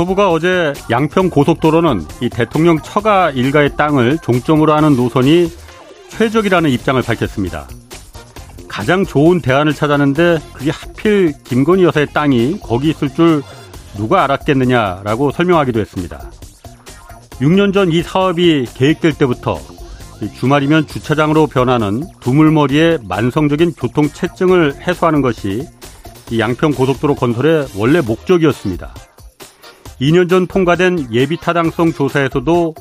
국토부가 어제 양평 고속도로는 이 대통령 처가 일가의 땅을 종점으로 하는 노선이 최적이라는 입장을 밝혔습니다. 가장 좋은 대안을 찾았는데 그게 하필 김건희 여사의 땅이 거기 있을 줄 누가 알았겠느냐라고 설명하기도 했습니다. 6년 전 이 사업이 계획될 때부터 주말이면 주차장으로 변하는 두물머리의 만성적인 교통 체증을 해소하는 것이 양평 고속도로 건설의 원래 목적이었습니다. 2년 전 통과된 예비 타당성 조사에서도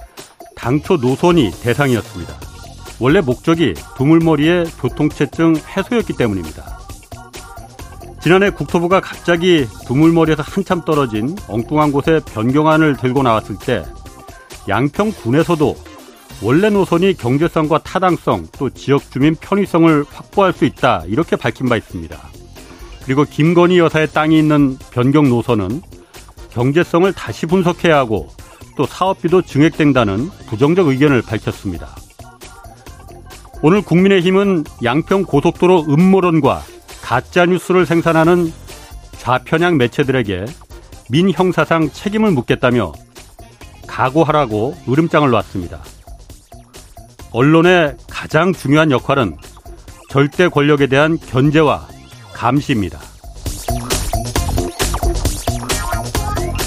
당초 노선이 대상이었습니다. 원래 목적이 두물머리의 교통체증 해소였기 때문입니다. 지난해 국토부가 갑자기 두물머리에서 한참 떨어진 엉뚱한 곳에 변경안을 들고 나왔을 때 양평군에서도 원래 노선이 경제성과 타당성 또 지역 주민 편의성을 확보할 수 있다 이렇게 밝힌 바 있습니다. 그리고 김건희 여사의 땅이 있는 변경 노선은 경제성을 다시 분석해야 하고 또 사업비도 증액된다는 부정적 의견을 밝혔습니다. 오늘 국민의힘은 양평 고속도로 음모론과 가짜 뉴스를 생산하는 좌편향 매체들에게 민 형사상 책임을 묻겠다며 각오하라고 으름장을 놨습니다. 언론의 가장 중요한 역할은 절대 권력에 대한 견제와 감시입니다.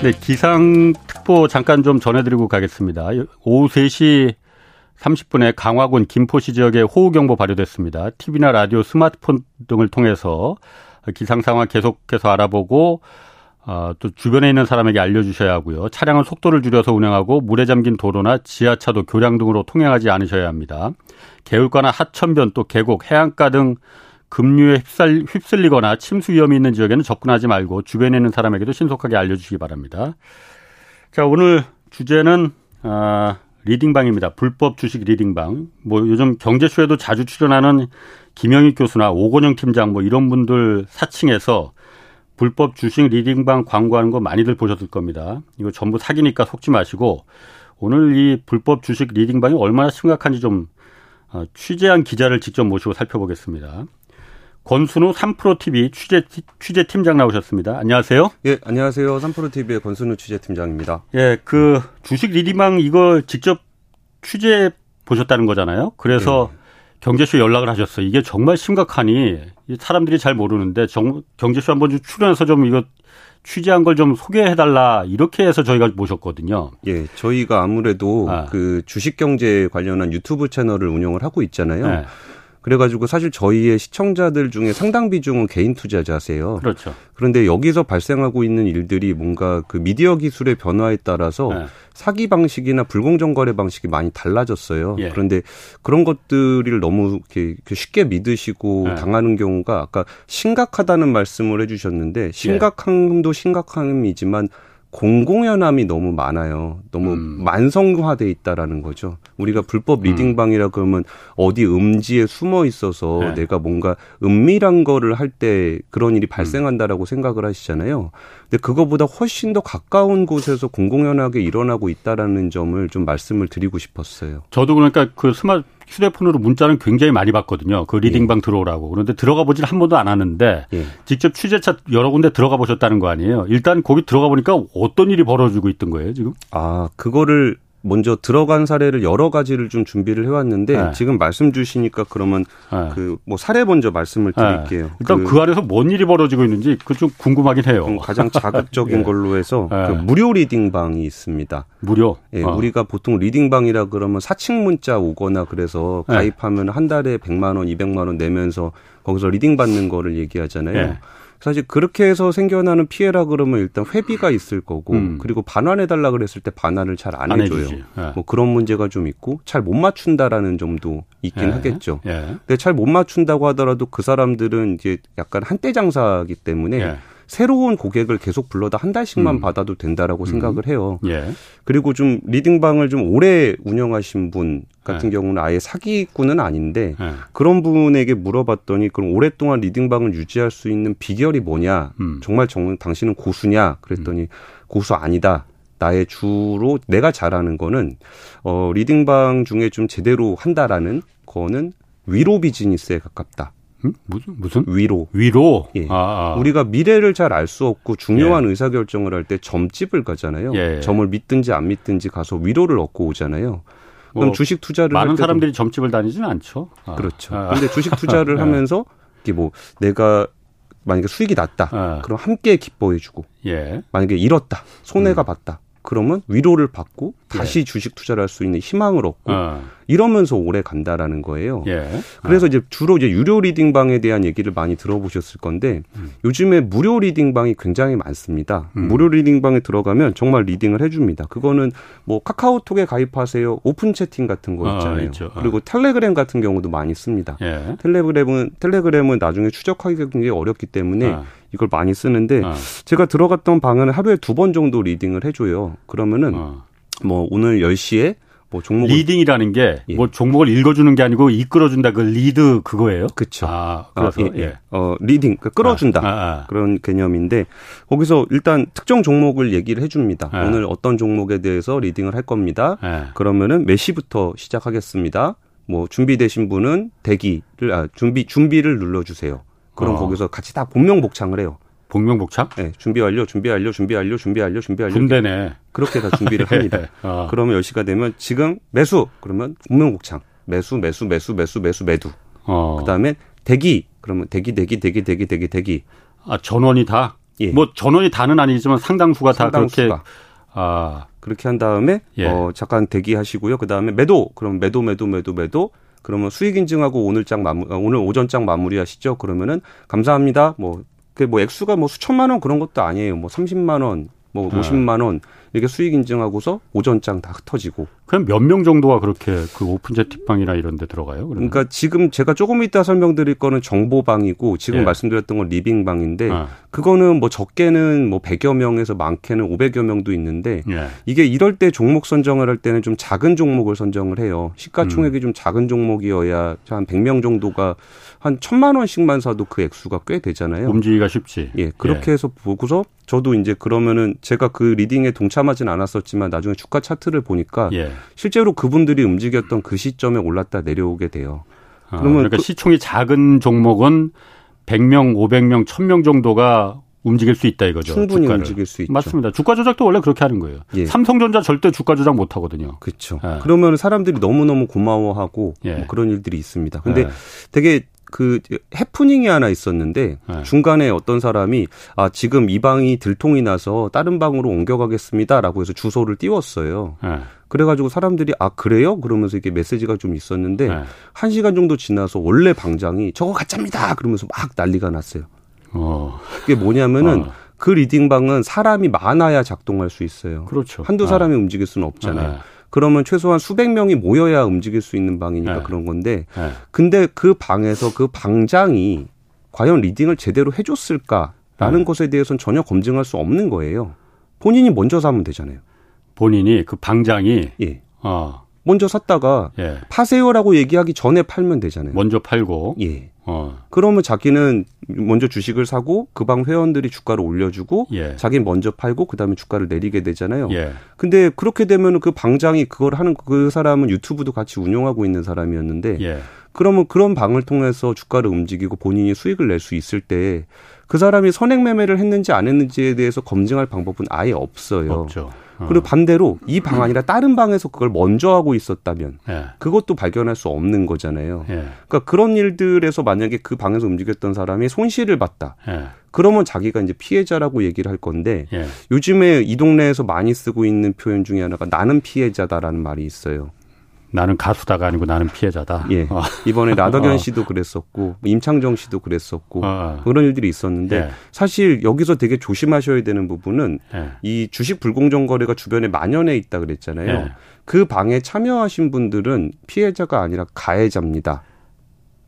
네, 기상특보 잠깐 좀 전해드리고 가겠습니다. 오후 3시 30분에 강화군 김포시 지역에 호우경보 발효됐습니다. TV나 라디오, 스마트폰 등을 통해서 기상 상황 계속해서 알아보고 어, 또 주변에 있는 사람에게 알려주셔야 하고요. 차량은 속도를 줄여서 운행하고 물에 잠긴 도로나 지하차도, 교량 등으로 통행하지 않으셔야 합니다. 개울가나 하천변 또 계곡, 해안가 등 급류에 휩쓸, 휩쓸리거나 침수 위험이 있는 지역에는 접근하지 말고 주변에 있는 사람에게도 신속하게 알려주시기 바랍니다. 자, 오늘 주제는 아, 리딩방입니다. 불법 주식 리딩방. 뭐 요즘 경제쇼에도 자주 출연하는 김영익 교수나 오건영 팀장 뭐 이런 분들 사칭해서 불법 주식 리딩방 광고하는 거 많이들 보셨을 겁니다. 이거 전부 사기니까 속지 마시고 오늘 이 불법 주식 리딩방이 얼마나 심각한지 좀 어, 취재한 기자를 직접 모시고 살펴보겠습니다. 권순우 3프로TV 취재, 취재팀장 나오셨습니다. 안녕하세요. 예, 안녕하세요. 3프로TV의 권순우 취재팀장입니다. 예, 그 주식 리딩방 이거 직접 취재 보셨다는 거잖아요. 그래서 예. 경제쇼 연락을 하셨어요. 이게 정말 심각하니 사람들이 잘 모르는데 정, 경제쇼 한번 좀 출연해서 좀 이거 취재한 걸 좀 소개해달라 이렇게 해서 저희가 모셨거든요. 예, 저희가 아무래도 아. 그 주식 경제 관련한 유튜브 채널을 운영을 하고 있잖아요. 네. 그래가지고 사실 저희의 시청자들 중에 상당 비중은 개인 투자자세요. 그렇죠. 그런데 여기서 발생하고 있는 일들이 뭔가 그 미디어 기술의 변화에 따라서 네. 사기 방식이나 불공정 거래 방식이 많이 달라졌어요. 예. 그런데 그런 것들을 너무 이렇게 쉽게 믿으시고 네. 당하는 경우가 아까 심각하다는 말씀을 해주셨는데 심각함도 심각함이지만 공공연함이 너무 많아요. 너무 음. 만성화돼 있다라는 거죠. 우리가 불법 리딩방이라 음. 그러면 어디 음지에 숨어 있어서 네. 내가 뭔가 은밀한 거를 할 때 그런 일이 발생한다라고 음. 생각을 하시잖아요. 근데 그거보다 훨씬 더 가까운 곳에서 공공연하게 일어나고 있다라는 점을 좀 말씀을 드리고 싶었어요. 저도 그러니까 그 스마트 휴대폰으로 문자는 굉장히 많이 받거든요. 그 리딩방 예. 들어오라고. 그런데 들어가 보질 한 번도 안 하는데 예. 직접 취재차 여러 군데 들어가 보셨다는 거 아니에요. 일단 거기 들어가 보니까 어떤 일이 벌어지고 있던 거예요, 지금? 아, 그거를 먼저 들어간 사례를 여러 가지를 좀 준비를 해왔는데 네. 지금 말씀 주시니까 그러면 네. 그뭐 사례 먼저 말씀을 네. 드릴게요. 네. 일단 그, 그, 안에서 뭔 일이 벌어지고 있는지 그 좀 궁금하긴 해요. 가장 자극적인 예. 걸로 해서 그 무료 리딩방이 있습니다. 무료? 예, 어. 우리가 보통 리딩방이라 그러면 사칭 문자 오거나 그래서 네. 가입하면 한 달에 100만 원, 200만 원 내면서 거기서 leading 받는 거를 얘기하잖아요. 네. 사실 그렇게 해서 생겨나는 피해라 그러면 일단 회비가 있을 거고 음. 그리고 반환해 달라 그랬을 때 반환을 잘 안 해줘요. 네. 뭐 그런 문제가 좀 있고 잘 못 맞춘다라는 점도 있긴 예. 하겠죠. 예. 근데 잘 못 맞춘다고 하더라도 그 사람들은 이제 약간 한때 장사기 때문에 예. 새로운 고객을 계속 불러다 한 달씩만 음. 받아도 된다라고 음. 생각을 해요. 예. 그리고 좀 리딩방을 좀 오래 운영하신 분 같은 예. 경우는 아예 사기꾼은 아닌데 예. 그런 분에게 물어봤더니 그럼 오랫동안 리딩방을 유지할 수 있는 비결이 뭐냐? 음. 정말 정, 당신은 고수냐? 그랬더니 음. 고수 아니다. 나의 주로 내가 잘하는 거는 어 리딩방 중에 좀 제대로 한다라는 거는 위로 비즈니스에 가깝다. 음? 무슨 무슨 위로 위로 예. 아, 아. 우리가 미래를 잘 알 수 없고 중요한 예. 의사 결정을 할 때 점집을 가잖아요. 예. 점을 믿든지 안 믿든지 가서 위로를 얻고 오잖아요. 그럼 뭐 주식 투자를 많은 사람들이 점집을 다니지는 않죠. 아. 그렇죠. 아. 근데 주식 투자를 예. 하면서 이게 뭐 내가 만약에 수익이 났다. 아. 그럼 함께 기뻐해 주고. 예. 만약에 잃었다. 손해가 음. 봤다. 그러면 위로를 받고 다시 예. 주식 투자를 할 수 있는 희망을 얻고 어. 이러면서 오래 간다라는 거예요. 예. 그래서 이제 주로 이제 유료 리딩방에 대한 얘기를 많이 들어보셨을 건데 음. 요즘에 무료 리딩방이 굉장히 많습니다. 음. 무료 리딩방에 들어가면 정말 leading을 해줍니다. 그거는 뭐 카카오톡에 가입하세요, 오픈 채팅 같은 거 아, 있잖아요. 아, 아. 그리고 텔레그램 같은 경우도 많이 씁니다. 예. 텔레그램은 텔레그램은 나중에 추적하기가 굉장히 어렵기 때문에 아. 이걸 많이 쓰는데 아. 제가 들어갔던 방은 하루에 두 번 정도 leading을 해줘요. 그러면은 아. 뭐 오늘 10시에 뭐 종목 leading이라는 게 뭐 예. 종목을 읽어주는 게 아니고 이끌어준다 그 리드 그거예요? 그렇죠. 아 그래서 아, 예, 예. 어 leading 그 끌어준다 아, 아, 아, 그런 개념인데 거기서 일단 특정 종목을 얘기를 해줍니다. 아. 오늘 어떤 종목에 대해서 leading을 할 겁니다. 아. 그러면은 몇 시부터 시작하겠습니다. 뭐 준비되신 분은 대기를 아 준비 준비를 눌러주세요. 그럼 어. 거기서 같이 다 본명 복창을 해요. 복명복창? 네, 준비 완료, 준비 완료, 준비 완료, 준비 완료, 준비 완료. 군대네. 그렇게 다 준비를 합니다. 어. 그러면 10시가 되면 지금 매수 그러면 복명복창. 매수, 매수, 매수, 매수, 매수, 매두. 어. 그 다음에 대기 그러면 대기, 대기, 대기, 대기, 대기, 대기. 아 전원이 다. 예. 뭐 전원이 다는 아니지만 상당수가 상당수가. 다 그렇게. 아 그렇게 한 다음에 예. 어 잠깐 대기하시고요. 그 다음에 매도 그럼 매도, 매도, 매도, 매도. 그러면 수익 인증하고 오늘 장 마무 어, 오늘 오전 장 마무리하시죠. 그러면은 감사합니다. 뭐 그 뭐 액수가 뭐 수천만 원 그런 것도 아니에요. 뭐 30만 원, 뭐 네. 50만 원 이렇게 수익 인증하고서 오전장 다 흩어지고. 그럼 몇 명 정도가 그렇게 그 오픈 채팅방이나 이런 데 들어가요? 그러면? 그러니까 지금 제가 조금 이따 설명드릴 거는 정보방이고 지금 예. 말씀드렸던 건 리딩방인데 아. 그거는 뭐 적게는 뭐 100여 명에서 많게는 500여 명도 있는데 예. 이게 이럴 때 종목 선정을 할 때는 좀 작은 종목을 선정을 해요. 시가총액이 음. 좀 작은 종목이어야 한 100명 정도가 한 천만 원씩만 사도 그 액수가 꽤 되잖아요. 움직이기가 쉽지. 예, 그렇게 예. 해서 보고서 저도 이제 그러면은 제가 그 리딩에 동참 하진 않았었지만 나중에 주가 차트를 보니까 예. 실제로 그분들이 움직였던 그 시점에 올랐다 내려오게 돼요. 아, 그러면 그러니까 그, 시총이 작은 종목은 100명, 500명, 1000명 정도가 움직일 수 있다 이거죠. 충분히 주가를. 움직일 수 있죠. 맞습니다. 주가 조작도 원래 그렇게 하는 거예요. 예. 삼성전자 절대 주가 조작 못 하거든요. 그렇죠. 예. 그러면 사람들이 너무너무 고마워하고 예. 뭐 그런 일들이 있습니다. 근데 예. 되게 그 해프닝이 하나 있었는데 네. 중간에 어떤 사람이 아 지금 이 방이 들통이 나서 다른 방으로 옮겨가겠습니다라고 해서 주소를 띄웠어요. 네. 그래가지고 사람들이 아 그래요? 그러면서 이게 메시지가 좀 있었는데 네. 한 시간 정도 지나서 원래 방장이 저거 가짜입니다. 그러면서 막 난리가 났어요. 어. 그게 뭐냐면은 어. 그 리딩방은 사람이 많아야 작동할 수 있어요. 그렇죠. 한두 사람이 어. 움직일 수는 없잖아요. 네. 그러면 최소한 수백 명이 모여야 움직일 수 있는 방이니까 네. 그런 건데 네. 근데 그 방에서 그 방장이 과연 리딩을 제대로 해줬을까라는 네. 것에 대해서는 전혀 검증할 수 없는 거예요. 본인이 먼저 사면 되잖아요. 본인이 그 방장이 예. 어. 먼저 샀다가 예. 파세요라고 얘기하기 전에 팔면 되잖아요. 먼저 팔고. 예. 어. 그러면 자기는 먼저 주식을 사고 그 방 회원들이 주가를 올려주고 예. 자기 먼저 팔고 그다음에 주가를 내리게 되잖아요. 예. 근데 그렇게 되면 그 방장이 그걸 하는 그 사람은 유튜브도 같이 운영하고 있는 사람이었는데 예. 그러면 그런 방을 통해서 주가를 움직이고 본인이 수익을 낼 수 있을 때 그 사람이 선행 매매를 했는지 안 했는지에 대해서 검증할 방법은 아예 없어요. 없죠. 어. 그리고 반대로 이방 아니라 다른 방에서 그걸 먼저 하고 있었다면 예. 그것도 발견할 수 없는 거잖아요. 예. 그러니까 그런 일들에서 만약에 그 방에서 움직였던 사람이 손실을 봤다. 예. 그러면 자기가 이제 피해자라고 얘기를 할 건데 예. 요즘에 이 동네에서 많이 쓰고 있는 표현 중에 하나가 나는 피해자다라는 말이 있어요. 나는 가수다가 아니고 나는 피해자다. 예. 어. 이번에 라더견 어. 씨도 그랬었고 임창정 씨도 그랬었고 어. 그런 일들이 있었는데 예. 사실 여기서 되게 조심하셔야 되는 부분은 예. 이 주식 불공정 거래가 주변에 만연해 있다 그랬잖아요. 예. 그 방에 참여하신 분들은 피해자가 아니라 가해자입니다.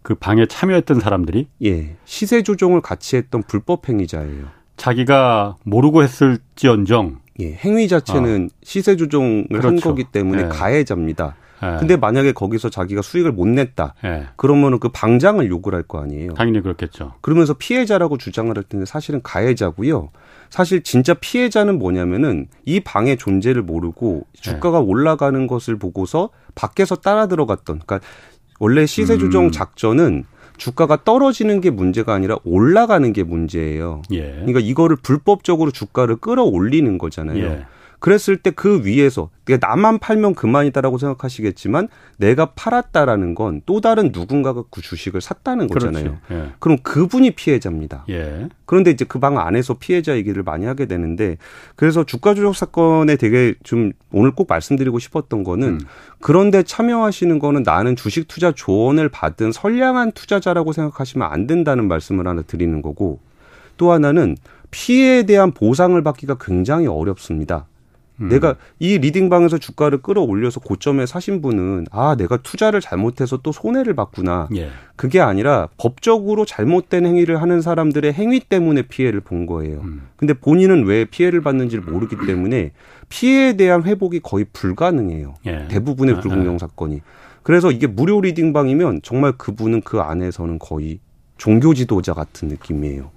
그 방에 참여했던 사람들이 예. 시세 조종을 같이 했던 불법 행위자예요. 자기가 모르고 했을지언정 예, 행위 자체는 어. 시세 조정을 그렇죠. 한 거기 때문에 예. 가해자입니다. 예. 근데 만약에 거기서 자기가 수익을 못 냈다. 예. 그러면은 그 방장을 요구를 할 거 아니에요. 당연히 그렇겠죠. 그러면서 피해자라고 주장을 할 텐데 사실은 가해자고요. 사실 진짜 피해자는 뭐냐면은 이 방의 존재를 모르고 주가가 예. 올라가는 것을 보고서 밖에서 따라 들어갔던 그러니까 원래 시세 조정 음. 작전은 주가가 떨어지는 게 문제가 아니라 올라가는 게 문제예요. 예. 그러니까 이거를 불법적으로 주가를 끌어올리는 거잖아요. 예. 그랬을 때 그 위에서 그러니까 나만 팔면 그만이다라고 생각하시겠지만 내가 팔았다라는 건 또 다른 누군가가 그 주식을 샀다는 거잖아요. 예. 그럼 그분이 피해자입니다. 예. 그런데 이제 그 방 안에서 피해자 얘기를 많이 하게 되는데 그래서 주가 조작 사건에 되게 좀 오늘 꼭 말씀드리고 싶었던 거는 음. 그런데 참여하시는 거는 나는 주식 투자 조언을 받은 선량한 투자자라고 생각하시면 안 된다는 말씀을 하나 드리는 거고 또 하나는 피해에 대한 보상을 받기가 굉장히 어렵습니다. 음. 내가 이 리딩방에서 주가를 끌어올려서 고점에 사신 분은 아 내가 투자를 잘못해서 또 손해를 봤구나. 예. 그게 아니라 법적으로 잘못된 행위를 하는 사람들의 행위 때문에 피해를 본 거예요. 음. 근데 본인은 왜 피해를 받는지를 모르기 때문에 피해에 대한 회복이 거의 불가능해요. 예. 대부분의 아, 불공정 아. 사건이. 그래서 이게 무료 리딩방이면 정말 그분은 그 안에서는 거의 종교 지도자 같은 느낌이에요.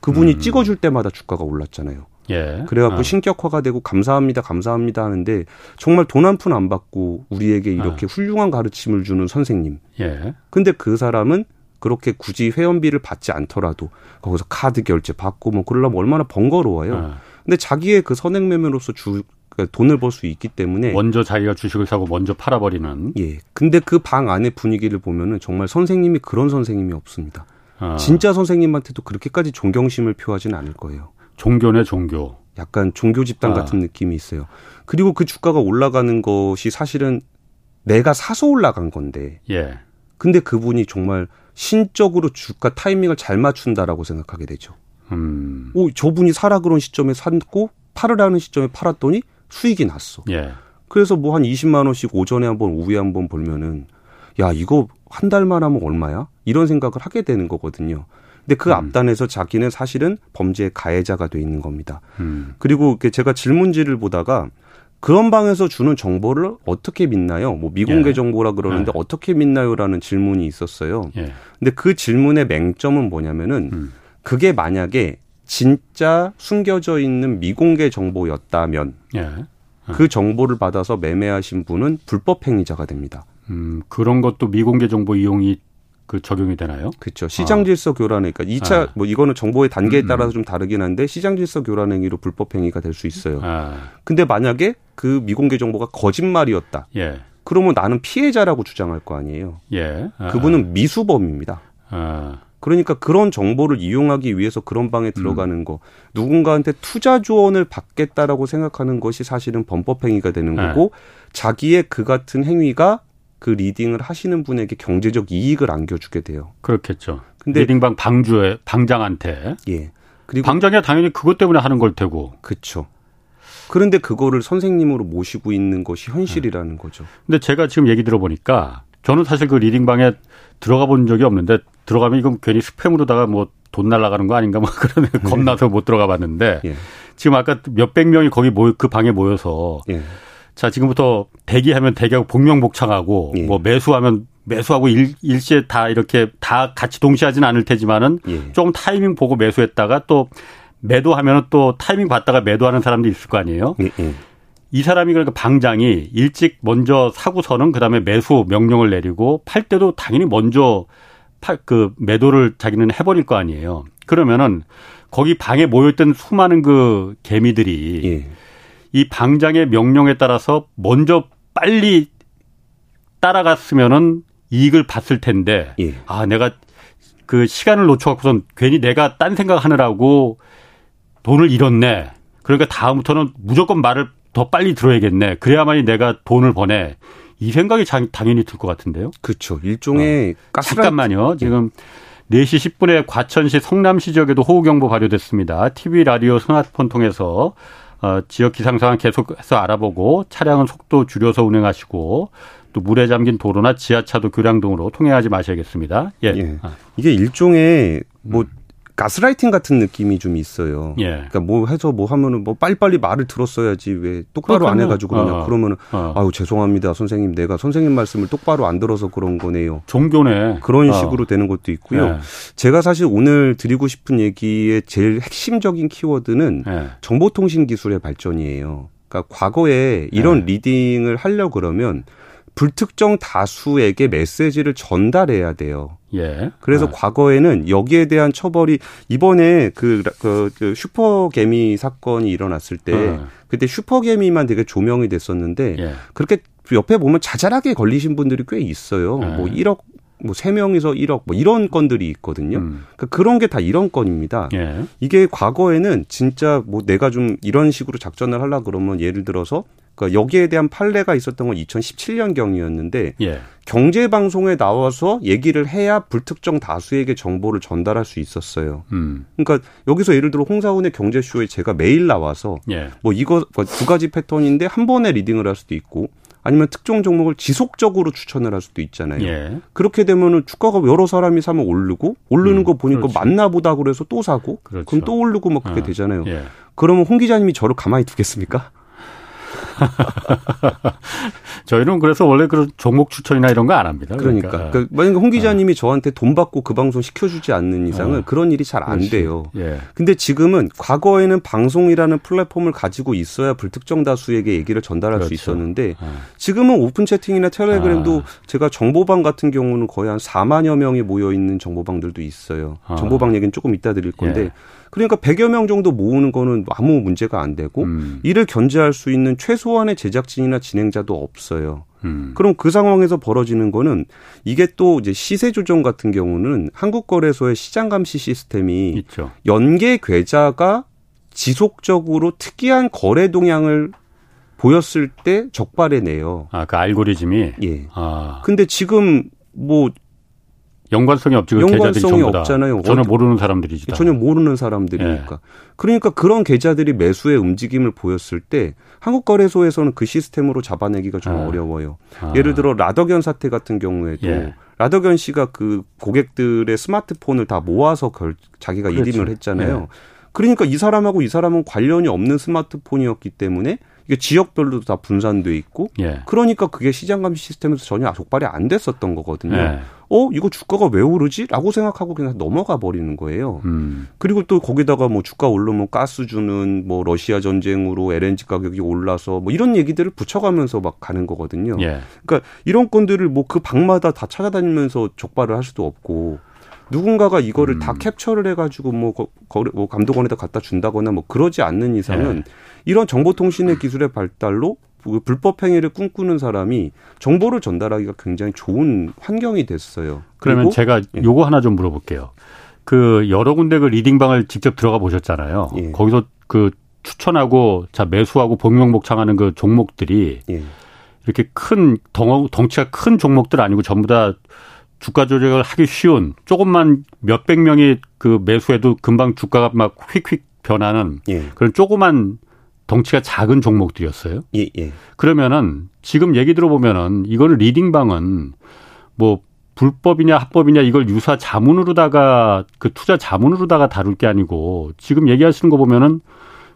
그분이 음. 찍어줄 때마다 주가가 올랐잖아요. 예. 그래갖고 아. 신격화가 되고 감사합니다, 감사합니다 하는데 정말 돈 한 푼 안 받고 우리에게 이렇게 아. 훌륭한 가르침을 주는 선생님. 예. 근데 그 사람은 그렇게 굳이 회원비를 받지 않더라도 거기서 카드 결제 받고 뭐 그러려면 얼마나 번거로워요. 아. 근데 자기의 그 선행매매로서 주 그러니까 돈을 벌 수 있기 때문에 먼저 자기가 주식을 사고 먼저 팔아버리는. 예. 근데 그 방 안의 분위기를 보면은 정말 선생님이 그런 선생님이 없습니다. 아. 진짜 선생님한테도 그렇게까지 존경심을 표하지는 않을 거예요. 종교네 종교. 약간 종교 집단 아. 같은 느낌이 있어요. 그리고 그 주가가 올라가는 것이 사실은 내가 사서 올라간 건데. 예. 근데 그분이 정말 신적으로 주가 타이밍을 잘 맞춘다라고 생각하게 되죠. 음. 오, 저분이 사라 그런 시점에 샀고 팔으라는 시점에 팔았더니 수익이 났어. 예. 그래서 뭐 한 20만 원씩 오전에 한번 오후에 한번 벌면은 야, 이거 한 달만 하면 얼마야? 이런 생각을 하게 되는 거거든요. 근데 그 음. 앞단에서 자기는 사실은 범죄의 가해자가 돼 있는 겁니다. 음. 그리고 제가 질문지를 보다가 그런 방에서 주는 정보를 어떻게 믿나요? 뭐 미공개 예. 정보라 그러는데 예. 어떻게 믿나요라는 질문이 있었어요. 예. 근데 그 질문의 맹점은 뭐냐면은 음. 그게 만약에 진짜 숨겨져 있는 미공개 정보였다면 예. 그 정보를 받아서 매매하신 분은 불법 행위자가 됩니다. 음, 그런 것도 미공개 정보 이용이 그 적용이 되나요? 그렇죠. 시장 질서 교란 그러니까 2차 아. 뭐 이거는 정보의 단계에 음, 음. 따라서 좀 다르긴 한데 시장 질서 교란 행위로 불법 행위가 될 수 있어요. 아. 근데 만약에 그 미공개 정보가 거짓말이었다. 예. 그러면 나는 피해자라고 주장할 거 아니에요. 예. 아. 그분은 미수범입니다. 아. 그러니까 그런 정보를 이용하기 위해서 그런 방에 들어가는 음. 거 누군가한테 투자 조언을 받겠다라고 생각하는 것이 사실은 범법 행위가 되는 네. 거고 자기의 그 같은 행위가 그 리딩을 하시는 분에게 경제적 이익을 안겨주게 돼요. 그렇겠죠. 근데 리딩방 방주에 방장한테 예. 그리고 방장이 당연히 그것 때문에 하는 걸 테고. 그렇죠. 그런데 그거를 선생님으로 모시고 있는 것이 현실이라는 네. 거죠. 근데 제가 지금 얘기 들어보니까 저는 사실 그 리딩방에 들어가 본 적이 없는데 들어가면 이건 괜히 스팸으로다가 뭐 돈 날라가는 거 아닌가 뭐 그런 네. 겁나서 못 들어가 봤는데 예. 지금 아까 몇백 명이 거기 모여 그 방에 모여서 예. 자, 지금부터 대기하면 대기하고 복명복창하고 예. 뭐 매수하면 매수하고 일, 일시에 다 이렇게 다 같이 동시에 하진 않을 테지만은 예. 조금 타이밍 보고 매수했다가 또 매도하면은 또 타이밍 봤다가 매도하는 사람도 있을 거 아니에요. 예. 예. 이 사람이 그러니까 방장이 일찍 먼저 사고서는 그다음에 매수 명령을 내리고 팔 때도 당연히 먼저 팔 그 매도를 자기는 해버릴 거 아니에요. 그러면은 거기 방에 모여있던 수많은 그 개미들이 예. 이 방장의 명령에 따라서 먼저 빨리 따라갔으면은 이익을 봤을 텐데 예. 아 내가 그 시간을 놓쳐갖고선 괜히 내가 딴 생각하느라고 돈을 잃었네. 그러니까 다음부터는 무조건 말을 더 빨리 들어야겠네. 그래야만이 내가 돈을 버네. 이 생각이 당연히 들 것 같은데요. 그렇죠. 일종의 어. 잠깐만요. 지금 네. 4시 10분에 과천시 성남시 지역에도 호우경보 발효됐습니다. TV, 라디오, 스마트폰 통해서 어, 지역 기상 상황 계속해서 알아보고 차량은 속도 줄여서 운행하시고 또 물에 잠긴 도로나 지하차도 교량 등으로 통행하지 마셔야겠습니다. 예. 예. 아. 이게 일종의 뭐 가스라이팅 같은 느낌이 좀 있어요. 예. 그러니까 뭐 해서 뭐 하면은 뭐 빨리빨리 말을 들었어야지 왜 똑바로 그렇군요. 안 해가지고 그러냐. 어, 그러면은 어. 아유 죄송합니다 선생님 내가 선생님 말씀을 똑바로 안 들어서 그런 거네요. 종교네. 그런 어. 식으로 되는 것도 있고요. 예. 제가 사실 오늘 드리고 싶은 얘기의 제일 핵심적인 키워드는 예. 정보통신 기술의 발전이에요. 그러니까 과거에 이런 예. 리딩을 하려 그러면 불특정 다수에게 메시지를 전달해야 돼요. 예. 그래서 아. 과거에는 여기에 대한 처벌이 이번에 그, 그, 그 슈퍼개미 사건이 일어났을 때 어. 그때 슈퍼개미만 되게 조명이 됐었는데 예. 그렇게 옆에 보면 자잘하게 걸리신 분들이 꽤 있어요. 예. 뭐 1억 뭐 3명이서 1억 뭐 이런 건들이 있거든요. 음. 그러니까 그런 게 다 이런 건입니다. 예. 이게 과거에는 진짜 뭐 내가 좀 이런 식으로 작전을 하려 그러면 예를 들어서 그러니까 여기에 대한 판례가 있었던 건 2017년 경이었는데 예. 경제 방송에 나와서 얘기를 해야 불특정 다수에게 정보를 전달할 수 있었어요. 음. 그러니까 여기서 예를 들어 홍사운의 경제쇼에 제가 매일 나와서 예. 뭐 이거 뭐두 가지 패턴인데 한 번에 리딩을 할 수도 있고 아니면 특정 종목을 지속적으로 추천을 할 수도 있잖아요. 예. 그렇게 되면은 주가가 여러 사람이 사면 오르고 오르는 음, 거 보니까 그렇지. 맞나 보다 그래서 또 사고 그렇죠. 그럼 또 오르고 막 그렇게 어. 되잖아요. 예. 그러면 홍 기자님이 저를 가만히 두겠습니까? 저희는 그래서 원래 그런 종목 추천이나 이런 거 안 합니다. 그러니까, 그러니까. 그러니까 만약에 홍 기자님이 어. 저한테 돈 받고 그 방송 시켜주지 않는 이상은 어. 그런 일이 잘 안 돼요. 예. 근데 지금은 과거에는 방송이라는 플랫폼을 가지고 있어야 불특정 다수에게 얘기를 전달할 그렇죠. 수 있었는데 어. 지금은 오픈 채팅이나 텔레그램도 아. 제가 정보방 같은 경우는 거의 한 4만여 명이 모여 있는 정보방들도 있어요. 아. 정보방 얘기는 조금 이따 드릴 건데 예. 그러니까 100여 명 정도 모으는 거는 아무 문제가 안 되고 음. 이를 견제할 수 있는 최소한의 제작진이나 진행자도 없어요. 음. 그럼 그 상황에서 벌어지는 거는 이게 또 이제 시세 조정 같은 경우는 한국거래소의 시장 감시 시스템이 있죠. 연계 계좌가 지속적으로 특이한 거래 동향을 보였을 때 적발해 내요. 아, 그 알고리즘이 예. 아. 근데 지금 뭐 연관성이 없지. 그 연관성이 없잖아요. 전혀 모르는 사람들이지. 전혀 모르는 사람들이니까. 예. 그러니까 그런 계좌들이 매수의 움직임을 보였을 때 한국 거래소에서는 그 시스템으로 잡아내기가 좀 아. 어려워요. 아. 예를 들어 라더견 사태 같은 경우에도 예. 라더견 씨가 그 고객들의 스마트폰을 다 모아서 결, 자기가 그렇죠. 일임을 했잖아요. 예. 그러니까 이 사람하고 이 사람은 관련이 없는 스마트폰이었기 때문에 이게 지역별로도 다 분산돼 있고 예. 그러니까 그게 시장 감시 시스템에서 전혀 적발이 안 됐었던 거거든요. 예. 어 이거 주가가 왜 오르지?라고 생각하고 그냥 넘어가 버리는 거예요. 음. 그리고 또 거기다가 뭐 주가 오르면 가스 주는 뭐 러시아 전쟁으로 LNG 가격이 올라서 뭐 이런 얘기들을 붙여가면서 막 가는 거거든요. 예. 그러니까 이런 건들을 뭐 그 방마다 다 찾아다니면서 적발을 할 수도 없고 누군가가 이거를 음. 다 캡처를 해가지고 뭐, 거, 뭐 감독원에다 갖다 준다거나 뭐 그러지 않는 이상은 예. 이런 정보통신의 기술의 발달로 그 불법 행위를 꿈꾸는 사람이 정보를 전달하기가 굉장히 좋은 환경이 됐어요. 그러면 제가 예. 요거 하나 좀 물어볼게요. 그 여러 군데 그 리딩방을 직접 들어가 보셨잖아요. 예. 거기서 그 추천하고 자 매수하고 복명 목창하는 그 종목들이 예. 이렇게 큰 덩, 덩치가 큰 종목들 아니고 전부 다 주가 조작을 하기 쉬운 조금만 몇백 명이 그 매수해도 금방 주가가 막 휙휙 변하는 예. 그런 조그만 덩치가 작은 종목들이었어요. 예, 예. 그러면은 지금 얘기 들어보면은 이거는 리딩방은 뭐 불법이냐 합법이냐 이걸 유사 자문으로다가 그 투자 자문으로다가 다룰 게 아니고 지금 얘기하시는 거 보면은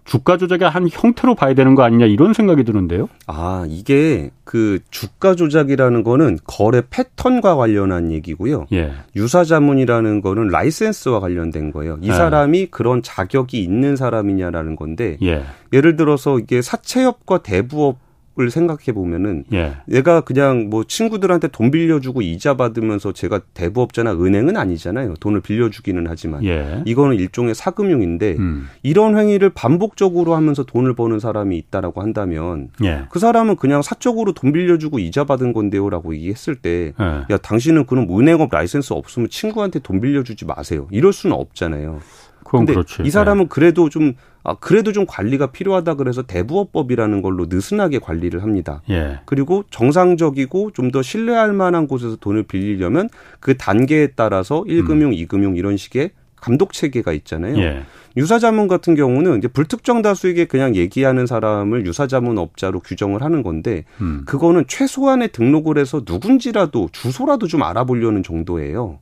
주가 조작의 한 형태로 봐야 되는 거 아니냐 이런 생각이 드는데요. 아, 이게 그 주가 조작이라는 거는 거래 패턴과 관련한 얘기고요. 예. 유사 자문이라는 거는 라이센스와 관련된 거예요. 이 예. 사람이 그런 자격이 있는 사람이냐라는 건데 예. 예를 들어서 이게 사채업과 대부업 을 생각해 보면은 예. 내가 그냥 뭐 친구들한테 돈 빌려주고 이자 받으면서 제가 대부업자나 은행은 아니잖아요. 돈을 빌려주기는 하지만 예. 이거는 일종의 사금융인데 음. 이런 행위를 반복적으로 하면서 돈을 버는 사람이 있다라고 한다면 예. 그 사람은 그냥 사적으로 돈 빌려주고 이자 받은 건데요라고 얘기했을 때야 예. 당신은 그럼 은행업 라이센스 없으면 친구한테 돈 빌려주지 마세요. 이럴 수는 없잖아요. 근데 그렇지. 이 사람은 네. 그래도 좀 아, 그래도 좀 관리가 필요하다 그래서 대부업법이라는 걸로 느슨하게 관리를 합니다. 예. 그리고 정상적이고 좀 더 신뢰할 만한 곳에서 돈을 빌리려면 그 단계에 따라서 1금융, 음. 2금융 이런 식의 감독 체계가 있잖아요. 예. 유사자문 같은 경우는 이제 불특정 다수에게 그냥 얘기하는 사람을 유사자문 업자로 규정을 하는 건데 음. 그거는 최소한의 등록을 해서 누군지라도 주소라도 좀 알아보려는 정도예요.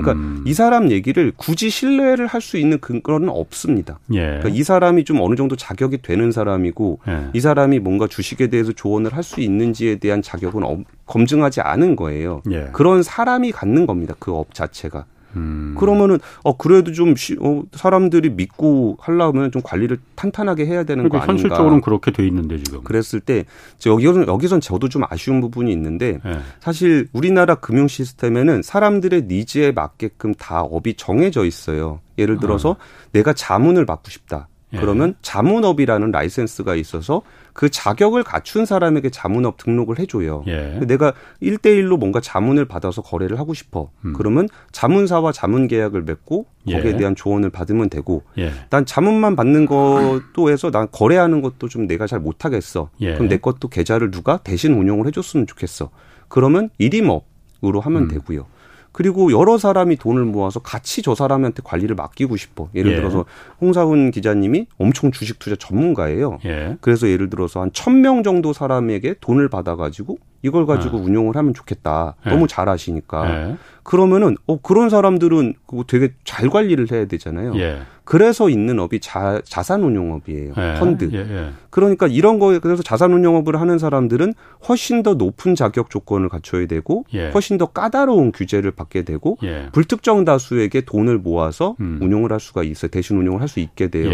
그러니까 음. 이 사람 얘기를 굳이 신뢰를 할 수 있는 근거는 없습니다. 예. 그러니까 이 사람이 좀 어느 정도 자격이 되는 사람이고 예. 이 사람이 뭔가 주식에 대해서 조언을 할 수 있는지에 대한 자격은 검증하지 않은 거예요. 예. 그런 사람이 갖는 겁니다. 그 업 자체가. 음. 그러면은 어 그래도 좀 시, 어, 사람들이 믿고 하려면 좀 관리를 탄탄하게 해야 되는 그러니까 거 아닌가? 현실적으로는 그렇게 돼 있는데 지금. 그랬을 때 여기선 여기선 저도 좀 아쉬운 부분이 있는데 네. 사실 우리나라 금융 시스템에는 사람들의 needs에 맞게끔 다 업이 정해져 있어요. 예를 들어서 어. 내가 자문을 받고 싶다. 예. 그러면 자문업이라는 라이센스가 있어서 그 자격을 갖춘 사람에게 자문업 등록을 해줘요. 예. 내가 1대1로 뭔가 자문을 받아서 거래를 하고 싶어. 음. 그러면 자문사와 자문 계약을 맺고 거기에 예. 대한 조언을 받으면 되고 예. 난 자문만 받는 것도 해서 난 거래하는 것도 좀 내가 잘 못하겠어. 예. 그럼 내 것도 계좌를 누가 대신 운용을 해줬으면 좋겠어. 그러면 일임업 으로 하면 음. 되고요. 그리고 여러 사람이 돈을 모아서 같이 저 사람한테 관리를 맡기고 싶어. 예를 예. 들어서 홍사훈 기자님이 엄청 주식 투자 전문가예요. 예. 그래서 예를 들어서 한 천 명 정도 사람에게 돈을 받아가지고 이걸 가지고 예. 운용을 하면 좋겠다. 예. 너무 잘하시니까. 예. 그러면은 어 그런 사람들은 그거 되게 잘 관리를 해야 되잖아요. 예. 그래서 있는 업이 자, 자산운용업이에요. 예. 펀드. 예, 예. 그러니까 이런 거에 그래서 자산운용업을 하는 사람들은 훨씬 더 높은 자격 조건을 갖춰야 되고 예. 훨씬 더 까다로운 규제를 받게 되고 예. 불특정 다수에게 돈을 모아서 음. 운용을 할 수가 있어요. 대신 운용을 할 수 있게 돼요.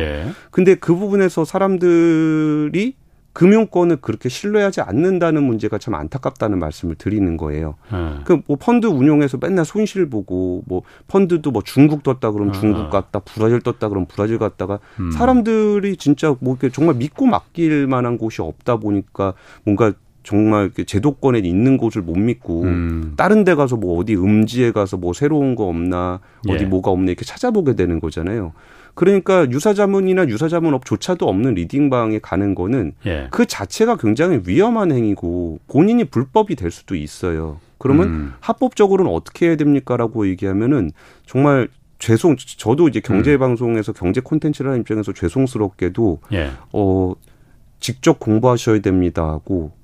근데 그 부분에서 사람들이 금융권을 그렇게 신뢰하지 않는다는 문제가 참 안타깝다는 말씀을 드리는 거예요. 네. 그뭐 펀드 운용해서 맨날 손실 보고 뭐 펀드도 뭐 중국 떴다 그러면 네. 중국 갔다 브라질 떴다 그러면 브라질 갔다가 음. 사람들이 진짜 뭐 이렇게 정말 믿고 맡길 만한 곳이 없다 보니까 뭔가 정말 제도권에 있는 곳을 못 믿고 음. 다른 데 가서 뭐 어디 음지에 가서 뭐 새로운 거 없나 어디 예. 뭐가 없나 이렇게 찾아보게 되는 거잖아요. 그러니까 유사자문이나 유사자문업조차도 없는 리딩방에 가는 거는 예. 그 자체가 굉장히 위험한 행위고 본인이 불법이 될 수도 있어요. 그러면 음. 합법적으로는 어떻게 해야 됩니까라고 얘기하면은 정말 죄송 저도 이제 경제 음. 방송에서 경제 콘텐츠라는 입장에서 죄송스럽게도 예. 어 직접 공부하셔야 됩니다 하고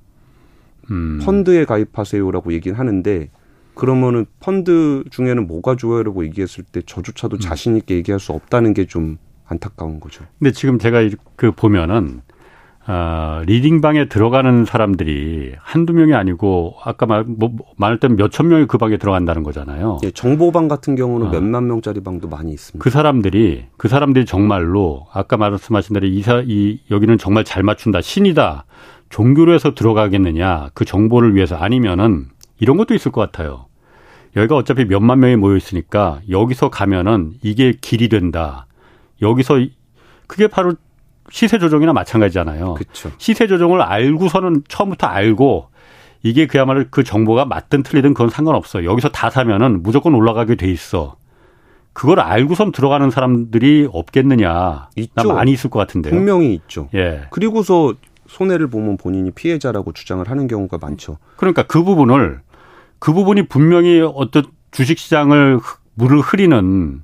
음. 펀드에 가입하세요라고 얘기는 하는데 그러면은 펀드 중에는 뭐가 좋아요라고 얘기했을 때 저조차도 음. 자신 있게 얘기할 수 없다는 게 좀 안타까운 거죠. 근데 지금 제가 그 보면은 아, 리딩방에 들어가는 사람들이 한두 명이 아니고 아까 말, 뭐, 말할 때는 몇천 명이 그 방에 들어간다는 거잖아요. 예, 정보방 같은 경우는 어. 몇만 명짜리 방도 많이 있습니다. 그 사람들이 그 사람들이 정말로 아까 말씀하신 대로 이사 이 여기는 정말 잘 맞춘다 신이다 종교로 해서 들어가겠느냐 그 정보를 위해서 아니면은 이런 것도 있을 것 같아요. 여기가 어차피 몇만 명이 모여 있으니까 여기서 가면은 이게 길이 된다. 여기서 그게 바로 시세 조정이나 마찬가지잖아요. 그쵸. 시세 조정을 알고서는 처음부터 알고 이게 그야말로 그 정보가 맞든 틀리든 그건 상관없어. 여기서 다 사면은 무조건 올라가게 돼 있어. 그걸 알고선 들어가는 사람들이 없겠느냐. 있죠. 많이 있을 것 같은데요. 분명히 있죠. 예. 그리고서 손해를 보면 본인이 피해자라고 주장을 하는 경우가 많죠. 그러니까 그 부분을 그 부분이 분명히 어떤 주식 시장을 물을 흐리는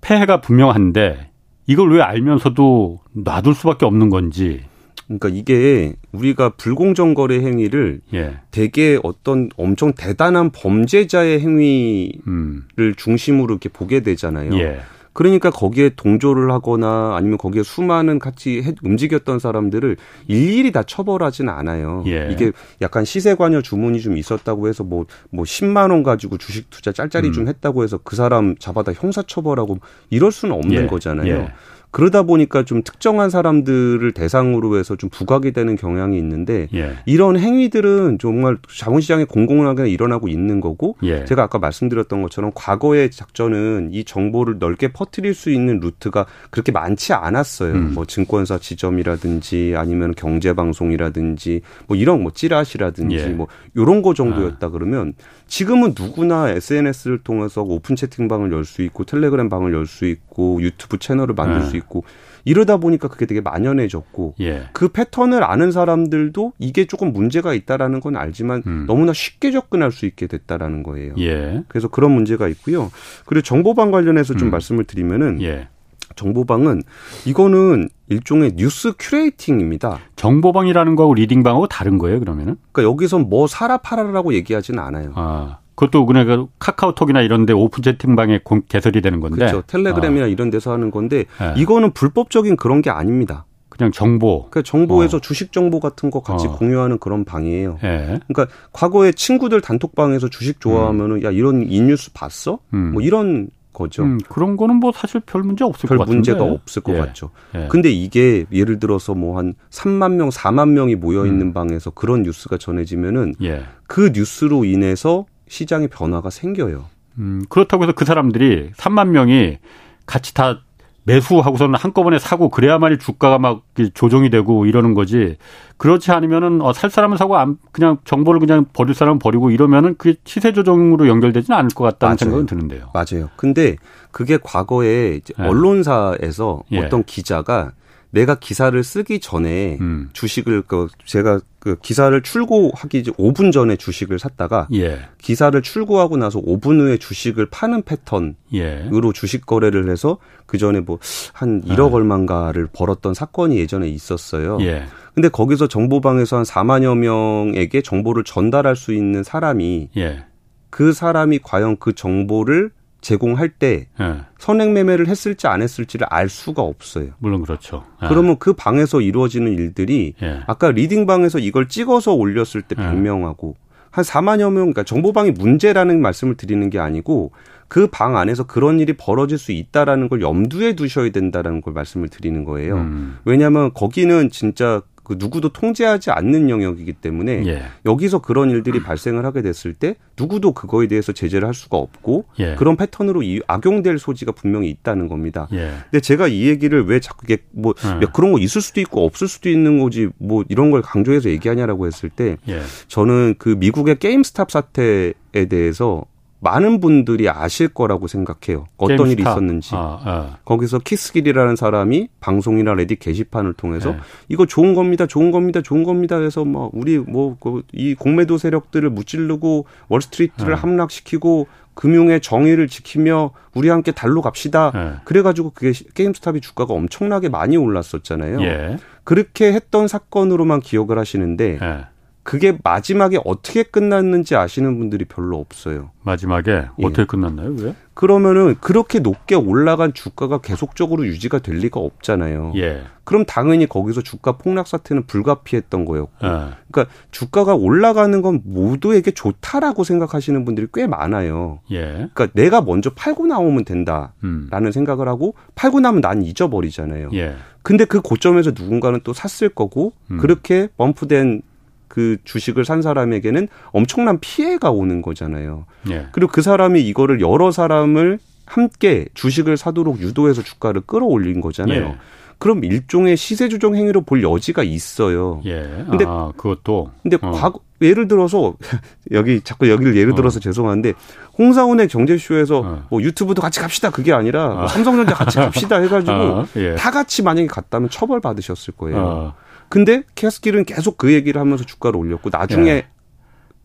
폐해가 분명한데 이걸 왜 알면서도 놔둘 수밖에 없는 건지. 그러니까 이게 우리가 불공정 거래 행위를 예. 대개 어떤 엄청 대단한 범죄자의 행위를 음. 중심으로 이렇게 보게 되잖아요. 예. 그러니까 거기에 동조를 하거나 아니면 거기에 수많은 같이 움직였던 사람들을 일일이 다 처벌하지는 않아요. 예. 이게 약간 시세 관여 주문이 좀 있었다고 해서 뭐, 뭐 10만 원 가지고 주식 투자 짤짤이 음. 좀 했다고 해서 그 사람 잡아다 형사 처벌하고 이럴 수는 없는 예. 거잖아요. 예. 그러다 보니까 좀 특정한 사람들을 대상으로 해서 좀 부각이 되는 경향이 있는데 예. 이런 행위들은 정말 자본시장에 공공하게 일어나고 있는 거고 예. 제가 아까 말씀드렸던 것처럼 과거의 작전은 이 정보를 넓게 퍼뜨릴 수 있는 루트가 그렇게 많지 않았어요. 음. 뭐 증권사 지점이라든지 아니면 경제 방송이라든지 뭐 이런 뭐 찌라시라든지 예. 뭐 요런 거 정도였다 아. 그러면 지금은 누구나 SNS를 통해서 오픈 채팅방을 열 수 있고 텔레그램 방을 열 수 있고 유튜브 채널을 만들 아. 수 있고 이러다 보니까 그게 되게 만연해졌고 예. 그 패턴을 아는 사람들도 이게 조금 문제가 있다라는 건 알지만 음. 너무나 쉽게 접근할 수 있게 됐다라는 거예요. 예. 그래서 그런 문제가 있고요. 그리고 정보방 관련해서 좀 음. 말씀을 드리면은 예. 정보방은 이거는 일종의 뉴스 curating입니다. 정보방이라는 거하고 리딩방하고 다른 거예요, 그러면은? 그러니까 여기서 뭐 사라 팔아라고 얘기하지는 않아요. 아. 그것도 그냥 그 카카오톡이나 이런 데 오픈 채팅방에 개설이 되는 건데. 그렇죠. 텔레그램이나 어. 이런 데서 하는 건데 네. 이거는 불법적인 그런 게 아닙니다. 그냥 정보. 그러니까 정보에서 어. 주식 정보 같은 거 같이 어. 공유하는 그런 방이에요. 예. 그러니까 과거에 친구들 단톡방에서 주식 좋아하면은 음. 야 이런 이 뉴스 봤어? 음. 뭐 이런 거죠. 음, 그런 거는 뭐 사실 별 문제 없을 별 것 같은데. 문제가 없을 것 예. 같죠. 예. 근데 이게 예를 들어서 뭐 한 3만 명, 4만 명이 모여 있는 음. 방에서 그런 뉴스가 전해지면은 예. 그 뉴스로 인해서 시장의 변화가 생겨요. 음, 그렇다고 해서 그 사람들이 3만 명이 같이 다 매수하고서는 한꺼번에 사고 그래야만이 주가가 막 조정이 되고 이러는 거지. 그렇지 않으면은 어, 살 사람은 사고 안, 그냥 정보를 그냥 버릴 사람은 버리고 이러면은 그게 시세 조정으로 연결되지는 않을 것 같다는 맞아요. 생각은 드는데요. 맞아요. 근데 그게 과거에 네. 언론사에서 예. 어떤 기자가 내가 기사를 쓰기 전에 음. 주식을 그 제가 그 기사를 출고하기 5분 전에 주식을 샀다가 예. 기사를 출고하고 나서 5분 후에 주식을 파는 패턴으로 예. 주식 거래를 해서 그 전에 뭐 한 1억 아. 얼마인가를 벌었던 사건이 예전에 있었어요. 예. 근데 거기서 정보방에서 한 4만여 명에게 정보를 전달할 수 있는 사람이 예. 그 사람이 과연 그 정보를 제공할 때 네. 선행 매매를 했을지 안 했을지를 알 수가 없어요. 물론 그렇죠. 네. 그러면 그 방에서 이루어지는 일들이 네. 아까 리딩 방에서 이걸 찍어서 올렸을 때 100명하고 한 4만여 명, 그러니까 정보방이 문제라는 말씀을 드리는 게 아니고 그 방 안에서 그런 일이 벌어질 수 있다라는 걸 염두에 두셔야 된다라는 걸 말씀을 드리는 거예요. 음. 왜냐하면 거기는 진짜 그 누구도 통제하지 않는 영역이기 때문에 예. 여기서 그런 일들이 발생을 하게 됐을 때 누구도 그거에 대해서 제재를 할 수가 없고 예. 그런 패턴으로 이 악용될 소지가 분명히 있다는 겁니다. 예. 근데 제가 이 얘기를 왜 자꾸 이게 뭐 예. 그런 거 있을 수도 있고 없을 수도 있는 거지 뭐 이런 걸 강조해서 얘기하냐라고 했을 때 예. 저는 그 미국의 게임스탑 사태에 대해서 많은 분들이 아실 거라고 생각해요. 어떤. 일이 있었는지. 아, 아. 거기서 키스길이라는 사람이 방송이나 레딧 게시판을 통해서 네. 이거 좋은 겁니다, 좋은 겁니다, 좋은 겁니다 해서 뭐 우리 뭐이 그 공매도 세력들을 무찌르고 월스트리트를 네. 함락시키고 금융의 정의를 지키며 우리 함께 달로 갑시다. 네. 그래가지고 그게 게임스탑이 주가가 엄청나게 많이 올랐었잖아요. 예. 그렇게 했던 사건으로만 기억을 하시는데 예. 그게 마지막에 어떻게 끝났는지 아시는 분들이 별로 없어요. 마지막에 예. 어떻게 끝났나요? 왜? 그러면은 그렇게 높게 올라간 주가가 계속적으로 유지가 될 리가 없잖아요. 예. 그럼 당연히 거기서 주가 폭락 사태는 불가피했던 거였고. 예. 그러니까 주가가 올라가는 건 모두에게 좋다라고 생각하시는 분들이 꽤 많아요. 예. 그러니까 내가 먼저 팔고 나오면 된다라는 음. 생각을 하고 팔고 나면 난 잊어버리잖아요. 예. 근데 그 고점에서 누군가는 또 샀을 거고 음. 그렇게 범프된 그 주식을 산 사람에게는 엄청난 피해가 오는 거잖아요. 예. 그리고 그 사람이 이거를 여러 사람을 함께 주식을 사도록 유도해서 주가를 끌어올린 거잖아요. 예. 그럼 일종의 시세 조정 행위로 볼 여지가 있어요. 예. 근데 아, 그것도 근데 어. 과거 예를 들어서 여기 자꾸 여기를 예를 들어서 어. 죄송한데 홍사원의 경제쇼에서 어. 뭐 유튜브도 같이 갑시다 그게 아니라 뭐 아. 삼성전자 같이 갑시다 해가지고 아, 예. 다 같이 만약에 갔다면 처벌 받으셨을 거예요. 어. 근데 캐스킬은 계속 그 얘기를 하면서 주가를 올렸고 나중에 예.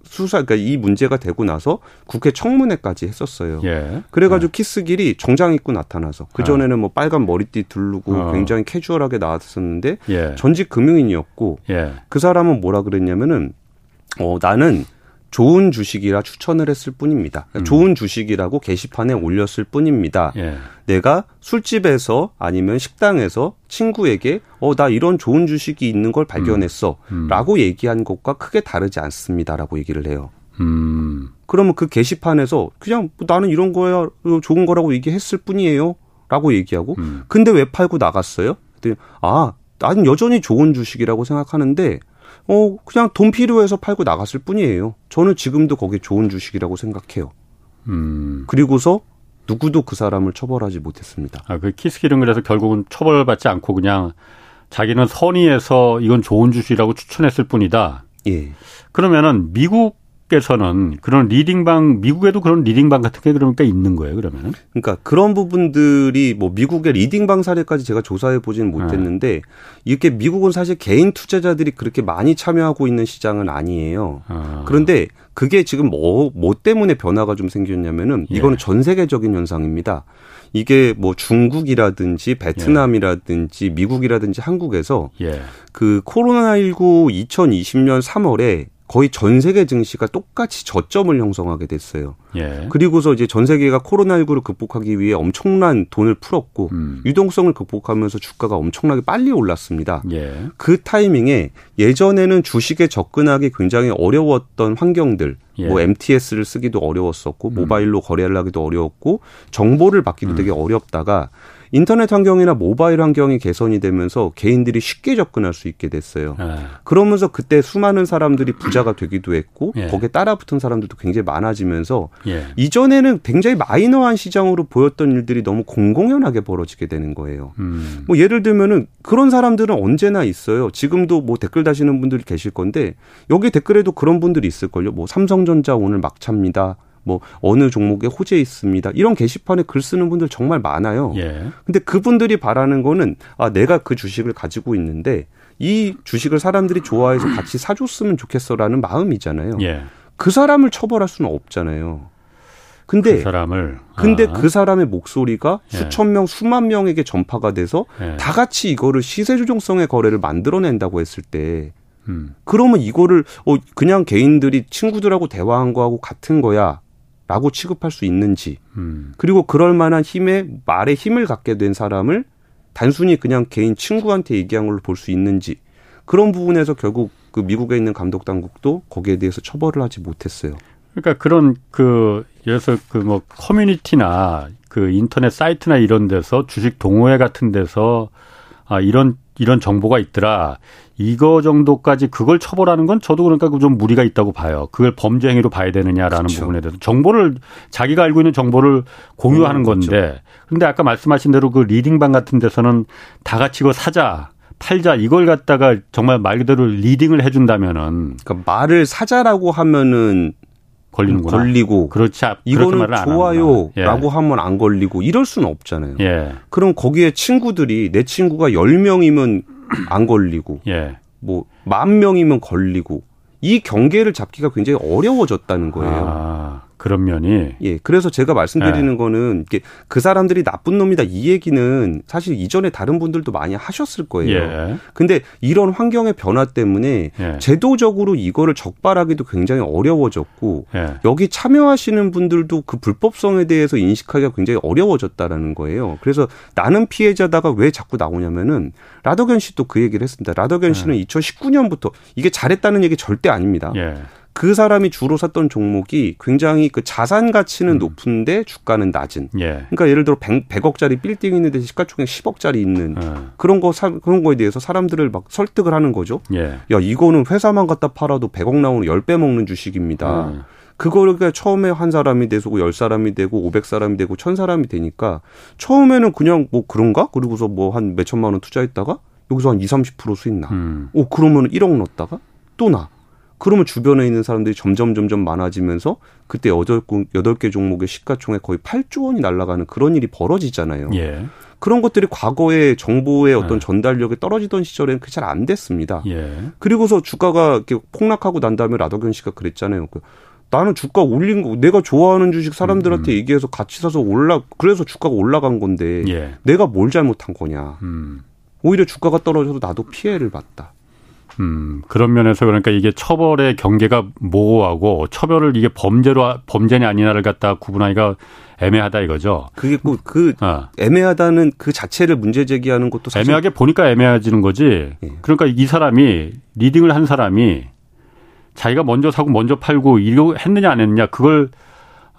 수사 그러니까 이 문제가 되고 나서 국회 청문회까지 했었어요. 예. 그래가지고 예. 키스길이 정장 입고 나타나서 그 전에는 뭐 빨간 머리띠 두르고 어. 굉장히 캐주얼하게 나왔었는데 예. 전직 금융인이었고 예. 그 사람은 뭐라 그랬냐면은 어 나는 좋은 주식이라 추천을 했을 뿐입니다. 그러니까 음. 좋은 주식이라고 게시판에 올렸을 뿐입니다. 예. 내가 술집에서 아니면 식당에서 친구에게 어 나 이런 좋은 주식이 있는 걸 발견했어라고 음. 음. 얘기한 것과 크게 다르지 않습니다 라고 얘기를 해요. 음. 그러면 그 게시판에서 그냥 뭐 나는 이런 거야 좋은 거라고 얘기했을 뿐이에요 라고 얘기하고 음. 근데 왜 팔고 나갔어요? 아 나는 여전히 좋은 주식이라고 생각하는데 어, 그냥 돈 필요해서 팔고 나갔을 뿐이에요. 저는 지금도 거기 좋은 주식이라고 생각해요. 음. 그리고서 누구도 그 사람을 처벌하지 못했습니다. 아, 그 키스키는 그래서 결국은 처벌받지 않고 그냥 자기는 선의에서 이건 좋은 주식이라고 추천했을 뿐이다. 예. 그러면은 미국 에서는 그런 리딩방 미국에도 그런 리딩방 같은 게 그러니까 있는 거예요 그러면 그러니까 그런 부분들이 뭐 미국의 리딩방 사례까지 제가 조사해 보지는 못했는데 네. 이렇게 미국은 사실 개인 투자자들이 그렇게 많이 참여하고 있는 시장은 아니에요. 아. 그런데 그게 지금 뭐, 뭐 때문에 변화가 좀 생겼냐면은 예. 이거는 예. 전 세계적인 현상입니다. 이게 뭐 중국이라든지 베트남이라든지 예. 미국이라든지 한국에서 예. 그 코로나19 2020년 3월에 거의 전 세계 증시가 똑같이 저점을 형성하게 됐어요. 예. 그리고서 이제 전 세계가 코로나19를 극복하기 위해 엄청난 돈을 풀었고 음. 유동성을 극복하면서 주가가 엄청나게 빨리 올랐습니다. 예. 그 타이밍에 예전에는 주식에 접근하기 굉장히 어려웠던 환경들 예. 뭐 MTS를 쓰기도 어려웠었고 음. 모바일로 거래를 하기도 어려웠고 정보를 받기도 음. 되게 어렵다가 인터넷 환경이나 모바일 환경이 개선이 되면서 개인들이 쉽게 접근할 수 있게 됐어요. 네. 그러면서 그때 수많은 사람들이 부자가 되기도 했고 예. 거기에 따라붙은 사람들도 굉장히 많아지면서 예. 이전에는 굉장히 마이너한 시장으로 보였던 일들이 너무 공공연하게 벌어지게 되는 거예요. 음. 뭐 예를 들면은 그런 사람들은 언제나 있어요. 지금도 뭐 댓글 다시는 분들이 계실 건데 여기 댓글에도 그런 분들이 있을걸요. 뭐 삼성전자 오늘 막차입니다. 뭐 어느 종목에 호재 있습니다. 이런 게시판에 글 쓰는 분들 정말 많아요. 예. 근데 그분들이 바라는 거는 아 내가 그 주식을 가지고 있는데 이 주식을 사람들이 좋아해서 같이 사줬으면 좋겠어라는 마음이잖아요. 예. 그 사람을 처벌할 수는 없잖아요. 근데 그 사람을 근데 아. 그 사람의 목소리가 예. 수천 명, 수만 명에게 전파가 돼서 예. 다 같이 이거를 시세 조정성의 거래를 만들어낸다고 했을 때 음. 그러면 이거를 어 그냥 개인들이 친구들하고 대화한 거하고 같은 거야. 라고 취급할 수 있는지, 음. 그리고 그럴 만한 힘에, 말에 힘을 갖게 된 사람을 단순히 그냥 개인 친구한테 얘기한 걸로 볼 수 있는지, 그런 부분에서 결국 그 미국에 있는 감독 당국도 거기에 대해서 처벌을 하지 못했어요. 그러니까 그런 그, 예를 들어서 그 뭐 커뮤니티나 그 인터넷 사이트나 이런 데서 주식 동호회 같은 데서 아, 이런 이런 정보가 있더라. 이거 정도까지 그걸 처벌하는 건 저도 그러니까 좀 무리가 있다고 봐요. 그걸 범죄 행위로 봐야 되느냐라는 그렇죠. 부분에 대해서 정보를 자기가 알고 있는 정보를 공유하는 건데. 그렇죠. 근데 아까 말씀하신 대로 그 리딩방 같은 데서는 다 같이 이거 사자 팔자 이걸 갖다가 정말 말 그대로 리딩을 해준다면은 그러니까 말을 사자라고 하면은 걸리는구나. 걸리고 그렇지 이거는 좋아요라고 예. 하면 안 걸리고 이럴 수는 없잖아요. 예. 그럼 거기에 친구들이 내 친구가 10명이면 안 걸리고 예. 뭐만 명이면 걸리고 이 경계를 잡기가 굉장히 어려워졌다는 거예요. 아. 그런 면이 예 그래서 제가 말씀드리는 네. 거는 그 사람들이 나쁜 놈이다 이 얘기는 사실 이전에 다른 분들도 많이 하셨을 거예요. 예. 근데 이런 환경의 변화 때문에 예. 제도적으로 이거를 적발하기도 굉장히 어려워졌고 예. 여기 참여하시는 분들도 그 불법성에 대해서 인식하기가 굉장히 어려워졌다라는 거예요. 그래서 나는 피해자다가 왜 자꾸 나오냐면은 라더견 씨도 그 얘기를 했습니다. 라더견 씨는 2019년부터 이게 잘했다는 얘기 절대 아닙니다. 예. 그 사람이 주로 샀던 종목이 굉장히 그 자산 가치는 음. 높은데 주가는 낮은. 예. 그러니까 예를 들어 100, 100 억짜리 빌딩 있는데 시가총액 10억짜리 있는 예. 그런 거 사, 그런 거에 대해서 사람들을 막 설득을 하는 거죠. 예. 야, 이거는 회사만 갖다 팔아도 100억 나오는 10배 먹는 주식입니다. 음. 그거를 그냥 처음에 한 사람이 되고 10사람이 되고 500사람이 되고 1000사람이 되니까 처음에는 그냥 뭐 그런가? 그리고서 뭐 한 몇 천만 원 투자했다가 여기서 한 20, 30% 수익 나. 음. 오, 그러면 1억 넣었다가 또 나. 그러면 주변에 있는 사람들이 점점 점점 많아지면서 그때 여덟 여덟 개 종목의 시가총액 거의 8조 원이 날아가는 그런 일이 벌어지잖아요. 예. 그런 것들이 과거에 정보의 어떤 네. 전달력이 떨어지던 시절에는 그게 잘 안 됐습니다. 예. 그리고서 주가가 이렇게 폭락하고 난 다음에 라더견 씨가 그랬잖아요. 그 나는 주가 올린 거 내가 좋아하는 주식 사람들한테 음. 얘기해서 같이 사서 올라 그래서 주가가 올라간 건데 예. 내가 뭘 잘못한 거냐. 음. 오히려 주가가 떨어져도 나도 피해를 봤다. 음, 그런 면에서 그러니까 이게 처벌의 경계가 모호하고 처벌을 이게 범죄로 범죄냐 아니냐를 갖다 구분하기가 애매하다 이거죠. 그게 꼭그 어. 애매하다는 그 자체를 문제 제기하는 것도 사실 애매하게 보니까 애매해지는 거지. 예. 그러니까 이 사람이 리딩을 한 사람이 자기가 먼저 사고 먼저 팔고 이거 했느냐 안 했느냐 그걸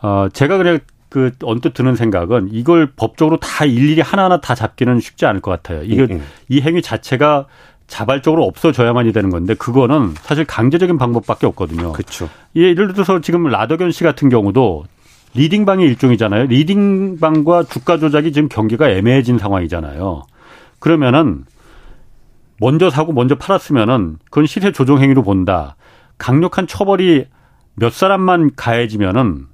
어 제가 그래 그 언뜻 드는 생각은 이걸 법적으로 다 일일이 하나하나 다 잡기는 쉽지 않을 것 같아요. 이거 예, 예. 이 행위 자체가 자발적으로 없어져야만이 되는 건데 그거는 사실 강제적인 방법밖에 없거든요. 그렇죠. 예를 들어서 지금 라덕연 씨 같은 경우도 리딩방의 일종이잖아요. 리딩방과 주가 조작이 지금 경기가 애매해진 상황이잖아요. 그러면은 먼저 사고 먼저 팔았으면은 그건 시세 조정 행위로 본다. 강력한 처벌이 몇 사람만 가해지면은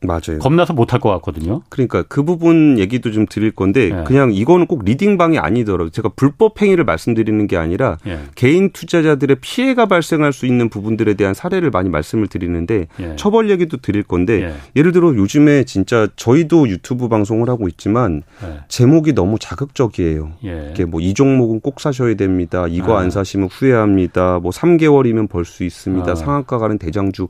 맞아요. 겁나서 못할 것 같거든요. 그러니까 그 부분 얘기도 좀 드릴 건데 예. 그냥 이거는 꼭 리딩방이 아니더라도 제가 불법 행위를 말씀드리는 게 아니라 예. 개인 투자자들의 피해가 발생할 수 있는 부분들에 대한 사례를 많이 말씀을 드리는데 예. 처벌 얘기도 드릴 건데 예. 를 들어 요즘에 진짜 저희도 유튜브 방송을 하고 있지만 예. 제목이 너무 자극적이에요. 예. 이게 뭐 이 종목은 꼭 사셔야 됩니다. 이거 아. 안 사시면 후회합니다. 뭐 3개월이면 벌 수 있습니다. 아. 상한가 가는 대장주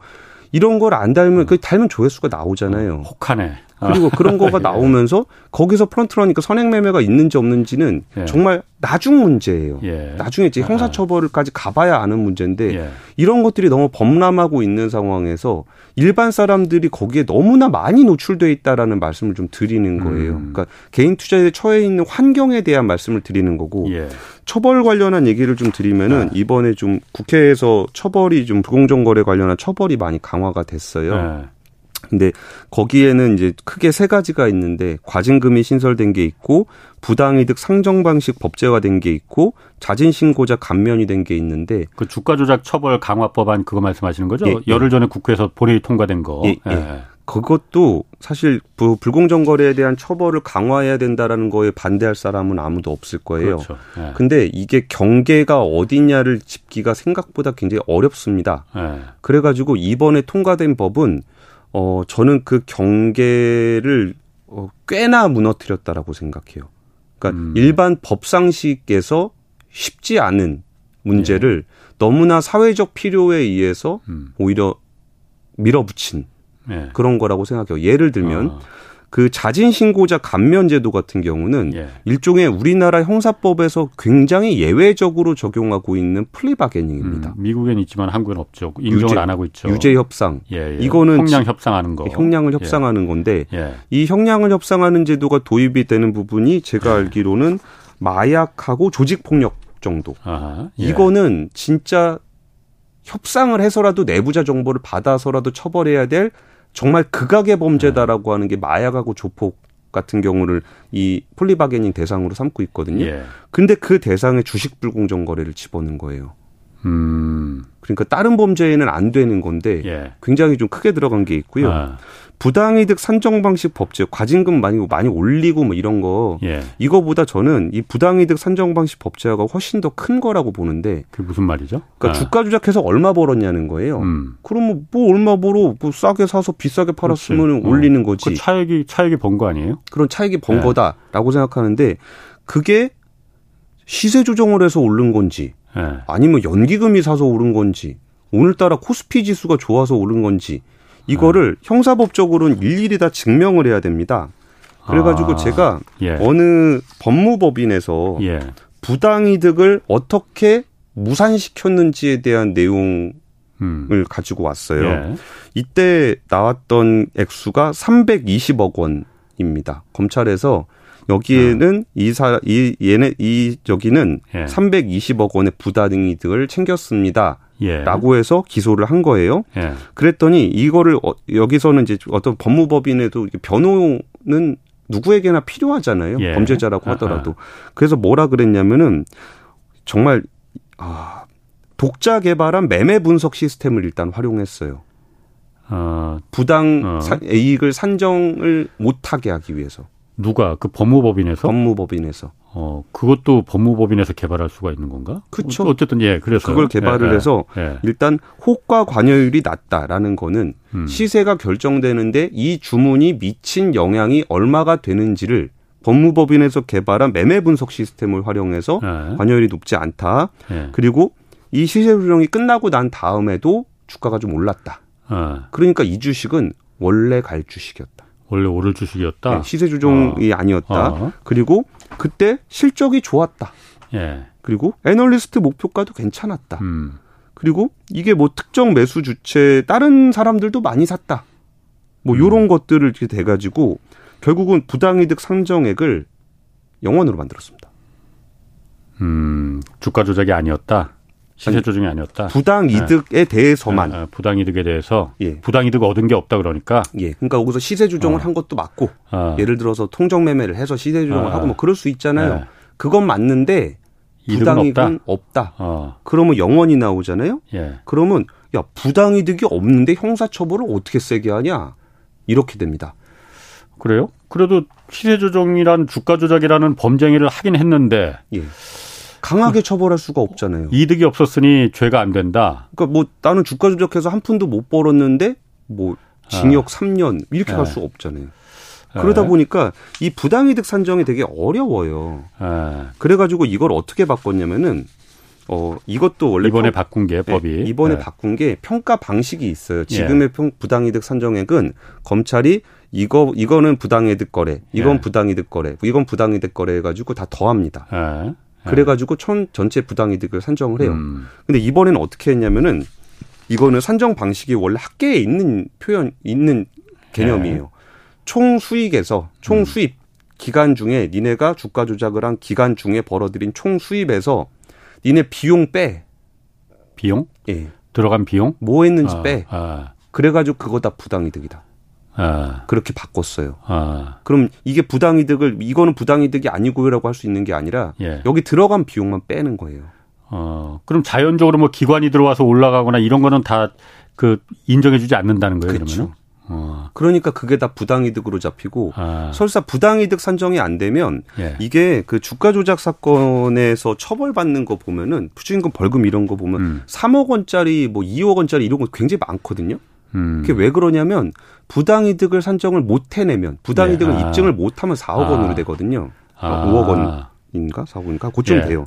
이런 걸 안 달면 그 달면 조회수가 나오잖아요. 혹하네. 그리고 그런 거가 예. 나오면서 거기서 프런트러니까 선행 매매가 있는지 없는지는 예. 정말 나중 문제예요. 예. 나중에 이제 형사처벌까지 가봐야 아는 문제인데 예. 이런 것들이 너무 범람하고 있는 상황에서 일반 사람들이 거기에 너무나 많이 노출돼 있다라는 말씀을 좀 드리는 거예요. 음. 그러니까 개인 투자에 처해 있는 환경에 대한 말씀을 드리는 거고 예. 처벌 관련한 얘기를 좀 드리면은 네. 이번에 좀 국회에서 처벌이 좀 불공정 거래 관련한 처벌이 많이 강화가 됐어요. 네. 근데 거기에는 이제 크게 세 가지가 있는데 과징금이 신설된 게 있고 부당이득 상정 방식 법제화된 게 있고 자진 신고자 감면이 된 게 있는데 그 주가 조작 처벌 강화 법안 그거 말씀하시는 거죠? 예, 예. 열흘 전에 국회에서 본회의 통과된 거. 예, 예. 예. 그것도 사실 불공정 거래에 대한 처벌을 강화해야 된다라는 거에 반대할 사람은 아무도 없을 거예요. 그렇죠. 예. 근데 이게 경계가 어디냐를 짚기가 생각보다 굉장히 어렵습니다. 예. 그래가지고 이번에 통과된 법은 어, 저는 그 경계를 어, 꽤나 무너뜨렸다라고 생각해요. 그러니까 음. 일반 법상식에서 쉽지 않은 문제를 예. 너무나 사회적 필요에 의해서 음. 오히려 밀어붙인 예. 그런 거라고 생각해요. 예를 들면 어. 그 자진 신고자 감면 제도 같은 경우는 예. 일종의 우리나라 형사법에서 굉장히 예외적으로 적용하고 있는 플리바게닝입니다. 음, 미국엔 있지만 한국엔 없죠. 인정을 유죄, 안 하고 있죠. 유죄 협상. 예, 예. 이거는 형량 협상하는 거. 형량을 협상하는 건데 예. 이 형량을 협상하는 제도가 도입이 되는 부분이 제가 예. 알기로는 마약하고 조직 폭력 정도. 아하, 예. 이거는 진짜 협상을 해서라도 내부자 정보를 받아서라도 처벌해야 될 정말 극악의 범죄다라고 하는 게 마약하고 조폭 같은 경우를 이 폴리바게닝 대상으로 삼고 있거든요. 예. 근데 그 대상에 주식 불공정 거래를 집어넣은 거예요. 음. 그러니까 다른 범죄에는 안 되는 건데 예. 굉장히 좀 크게 들어간 게 있고요. 아. 부당이득 산정 방식 법 제 과징금 많이 많이 올리고 뭐 이런 거 예. 이거보다 저는 이 부당이득 산정 방식 법제화가 훨씬 더 큰 거라고 보는데 그 무슨 말이죠? 그러니까 아. 주가 조작해서 얼마 벌었냐는 거예요. 음. 그러면 뭐 얼마 벌어 뭐 싸게 사서 비싸게 팔았으면 어. 올리는 거지. 그 차액이 차액이 번 거 아니에요? 그런 차액이 번 예. 거다라고 생각하는데 그게 시세 조정을 해서 오른 건지 예. 아니면 연기금이 사서 오른 건지 오늘따라 코스피 지수가 좋아서 오른 건지 이거를 아. 형사법적으로는 일일이 다 증명을 해야 됩니다. 그래가지고 아. 제가 예. 어느 법무법인에서 예. 부당이득을 어떻게 무산시켰는지에 대한 내용을 음. 가지고 왔어요. 예. 이때 나왔던 액수가 320억 원입니다. 검찰에서 여기에는 어. 이사 이 얘네 이 여기는 예. 320억 원의 부당이득을 챙겼습니다. 예. 라고 해서 기소를 한 거예요. 예. 그랬더니 이거를 어, 여기서는 이제 어떤 법무법인에도 변호는 누구에게나 필요하잖아요. 예. 범죄자라고 하더라도. 아하. 그래서 뭐라 그랬냐면은 정말 아 독자 개발한 매매 분석 시스템을 일단 활용했어요. 어, 부당 어. 사, 이익을 산정을 못하게 하기 위해서. 누가 그 법무법인에서? 법무법인에서. 어, 그것도 법무법인에서 개발할 수가 있는 건가? 그렇죠. 어쨌든 예, 그래서 그걸 개발을 예, 해서 예. 일단 호가 관여율이 낮다라는 거는 음. 시세가 결정되는데 이 주문이 미친 영향이 얼마가 되는지를 법무법인에서 개발한 매매 분석 시스템을 활용해서 예. 관여율이 높지 않다. 예. 그리고 이 시세 조정이 끝나고 난 다음에도 주가가 좀 올랐다. 어. 그러니까 이 주식은 원래 갈 주식이었다. 원래 오를 주식이었다. 네, 시세 조정이 어. 아니었다. 어. 그리고 그때 실적이 좋았다. 예. 그리고 애널리스트 목표가도 괜찮았다. 음. 그리고 이게 뭐 특정 매수 주체 다른 사람들도 많이 샀다. 뭐 음. 요런 것들을 이렇게 돼 가지고 결국은 부당이득 상정액을 영원으로 만들었습니다. 음, 주가 조작이 아니었다. 시세 조정이 아니었다. 부당 네. 이득에 네. 대해서만. 네. 부당 이득에 대해서 예. 부당 이득 얻은 게 없다 그러니까. 예. 그러니까 거기서 시세 조정을 어. 한 것도 맞고 어. 예를 들어서 통정 매매를 해서 시세 조정을 어. 하고 뭐 그럴 수 있잖아요. 네. 그건 맞는데 부당 이득은 없다. 없다. 그러면 영원히 나오잖아요. 예. 그러면 야 부당 이득이 없는데 형사 처벌을 어떻게 세게 하냐? 이렇게 됩니다. 그래요? 그래도 시세 조정이란 주가 조작이라는 범죄행위를 하긴 했는데 예. 강하게 처벌할 수가 없잖아요. 이득이 없었으니 죄가 안 된다. 그러니까 뭐 나는 주가 조작해서 한 푼도 못 벌었는데 뭐 징역 아. 3년 이렇게 갈 네. 수가 없잖아요. 그러다 네. 보니까 이 부당이득 산정이 되게 어려워요. 네. 그래가지고 이걸 어떻게 바꿨냐면은 어 이것도 원래 이번에 평, 바꾼 게 법이 네, 이번에 네. 바꾼 게 평가 방식이 있어요. 지금의 평, 부당이득 산정액은 검찰이 이거 이거는 부당이득 거래, 이건 예. 부당이득 거래, 이건 부당이득 거래 해가지고 다 더합니다. 예. 그래가지고 천 전체 부당이득을 산정을 해요. 음. 근데 이번에는 어떻게 했냐면은 이거는 산정 방식이 원래 학계에 있는 표현 있는 개념이에요. 예. 총 수익에서 총 음. 수입 기간 중에 니네가 주가 조작을 한 기간 중에 벌어들인 총 수입에서 니네 비용 빼. 비용? 예. 들어간 비용? 뭐 했는지 아, 빼. 아. 그래가지고 그거 다 부당이득이다. 아. 그렇게 바꿨어요. 아. 그럼 이게 부당이득을 이거는 부당이득이 아니고요라고 할 수 있는 게 아니라 예. 여기 들어간 비용만 빼는 거예요. 어, 그럼 자연적으로 뭐 기관이 들어와서 올라가거나 이런 거는 다 그 인정해주지 않는다는 거예요. 그렇죠. 그러면 어. 그러니까 그게 다 부당이득으로 잡히고 아. 설사 부당이득 산정이 안 되면 예. 이게 그 주가 조작 사건에서 처벌받는 거 보면은 부주임금 벌금 이런 거 보면 음. 3억 원짜리 뭐 2억 원짜리 이런 거 굉장히 많거든요. 음. 그게 왜 그러냐면 부당이득을 산정을 못 해내면 부당이득을 예. 아. 입증을 못하면 4억 아. 원으로 되거든요. 아. 5억 원인가 4억 원인가 그쯤 예. 돼요.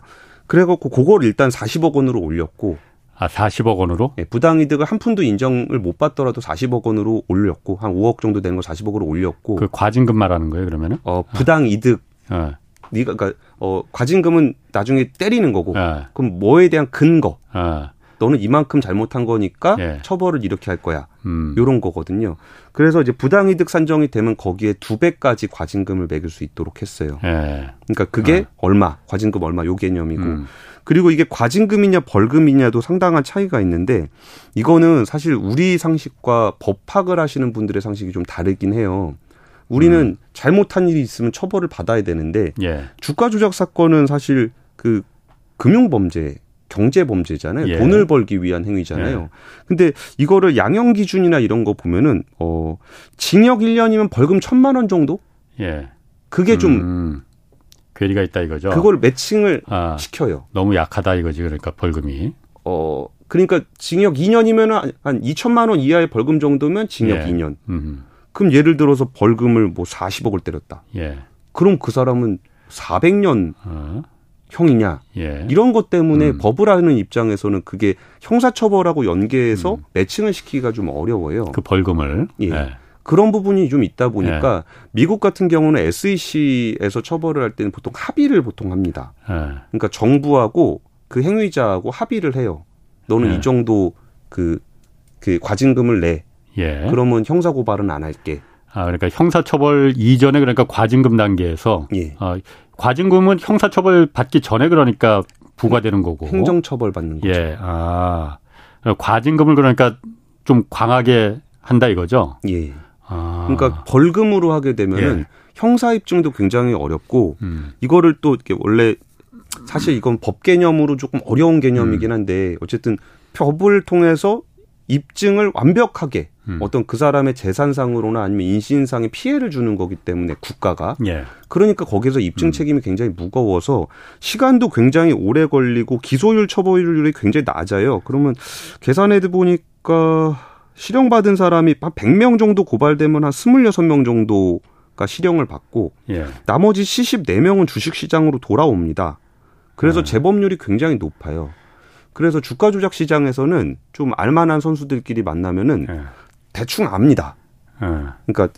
그래갖고 그걸 일단 40억 원으로 올렸고 아 40억 원으로? 예, 부당이득을 한 푼도 인정을 못 받더라도 40억 원으로 올렸고 한 5억 정도 되는 거 40억으로 올렸고 그 과징금 말하는 거예요 그러면은? 어 부당이득. 어. 네가 그러니까 어 과징금은 나중에 때리는 거고 어. 그럼 뭐에 대한 근거. 어. 너는 이만큼 잘못한 거니까 예. 처벌을 이렇게 할 거야. 음. 요런 거거든요. 그래서 이제 부당이득 산정이 되면 거기에 두 배까지 과징금을 매길 수 있도록 했어요. 예. 그러니까 그게 어. 얼마, 과징금 얼마 요 개념이고. 음. 그리고 이게 과징금이냐 벌금이냐도 상당한 차이가 있는데 이거는 사실 우리 상식과 법학을 하시는 분들의 상식이 좀 다르긴 해요. 우리는 음. 잘못한 일이 있으면 처벌을 받아야 되는데 예. 주가 조작 사건은 사실 그 금융 범죄 경제 범죄잖아요. 예. 돈을 벌기 위한 행위잖아요. 예. 근데 이거를 양형 기준이나 이런 거 보면은 어 징역 1년이면 벌금 1천만 원 정도? 예. 그게 좀 음, 괴리가 있다 이거죠. 그걸 매칭을 아, 시켜요. 너무 약하다 이거지. 그러니까 벌금이. 어 그러니까 징역 2년이면은 한 2천만 원 이하의 벌금 정도면 징역 예. 2년. 음. 그럼 예를 들어서 벌금을 뭐 40억을 때렸다. 예. 그럼 그 사람은 400년 어. 형이냐 예. 이런 것 때문에 음. 법을 하는 입장에서는 그게 형사처벌하고 연계해서 음. 매칭을 시키기가 좀 어려워요. 그 벌금을 예. 예. 그런 부분이 좀 있다 보니까 예. 미국 같은 경우는 SEC에서 처벌을 할 때는 보통 합의를 보통 합니다. 예. 그러니까 정부하고 그 행위자하고 합의를 해요. 너는 예. 이 정도 그, 그 과징금을 내. 그러면 형사 고발은 안 할게. 아, 그러니까 형사처벌 이전에 그러니까 과징금 단계에서 예. 어, 과징금은 형사처벌 받기 전에 그러니까 부과되는 거고 행정처벌 받는 거죠. 예. 아. 과징금을 그러니까 좀 강하게 한다 이거죠. 예. 아. 그러니까 벌금으로 하게 되면은 예. 형사 입증도 굉장히 어렵고 음. 이거를 또 이렇게 원래 사실 이건 법 개념으로 조금 어려운 개념이긴 음. 한데 어쨌든 법을 통해서 입증을 완벽하게 음. 어떤 그 사람의 재산상으로나 아니면 인신상의 피해를 주는 거기 때문에 국가가 예. 그러니까 거기서 입증 음. 책임이 굉장히 무거워서 시간도 굉장히 오래 걸리고 기소율 처벌률이 굉장히 낮아요. 그러면 계산해 보니까 실형받은 사람이 한 100명 정도 고발되면 한 26명 정도가 실형을 받고 예. 나머지 74명은 주식시장으로 돌아옵니다. 그래서 예. 재범률이 굉장히 높아요. 그래서 주가 조작 시장에서는 좀 알만한 선수들끼리 만나면은 네. 대충 압니다. 네. 그러니까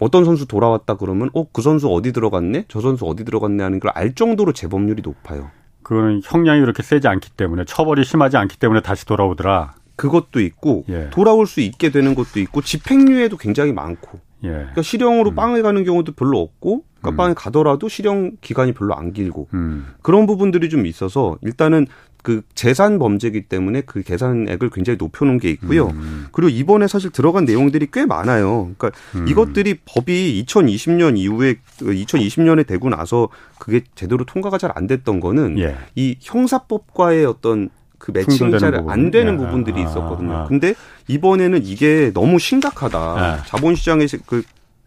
어떤 선수 돌아왔다 그러면 어 그 선수 어디 들어갔네 저 선수 어디 들어갔네 하는 걸 알 정도로 재범률이 높아요. 그거는 형량이 그렇게 세지 않기 때문에 처벌이 심하지 않기 때문에 다시 돌아오더라. 그것도 있고 예. 돌아올 수 있게 되는 것도 있고 집행유예도 굉장히 많고. 예. 그러니까 실형으로 음. 빵에 가는 경우도 별로 없고 그러니까 음. 빵에 가더라도 실형 기간이 별로 안 길고 음. 그런 부분들이 좀 있어서 일단은 그 재산 범죄이기 때문에 그 계산액을 굉장히 높여놓은 게 있고요. 음. 그리고 이번에 사실 들어간 내용들이 꽤 많아요. 그러니까 음. 이것들이 법이 2020년 이후에 2020년에 되고 나서 그게 제대로 통과가 잘 안 됐던 거는 예. 이 형사법과의 어떤 그 매칭이 잘안 되는 예. 부분들이 아, 있었거든요. 아, 아. 근데 이번에는 이게 너무 심각하다. 예. 자본시장에 그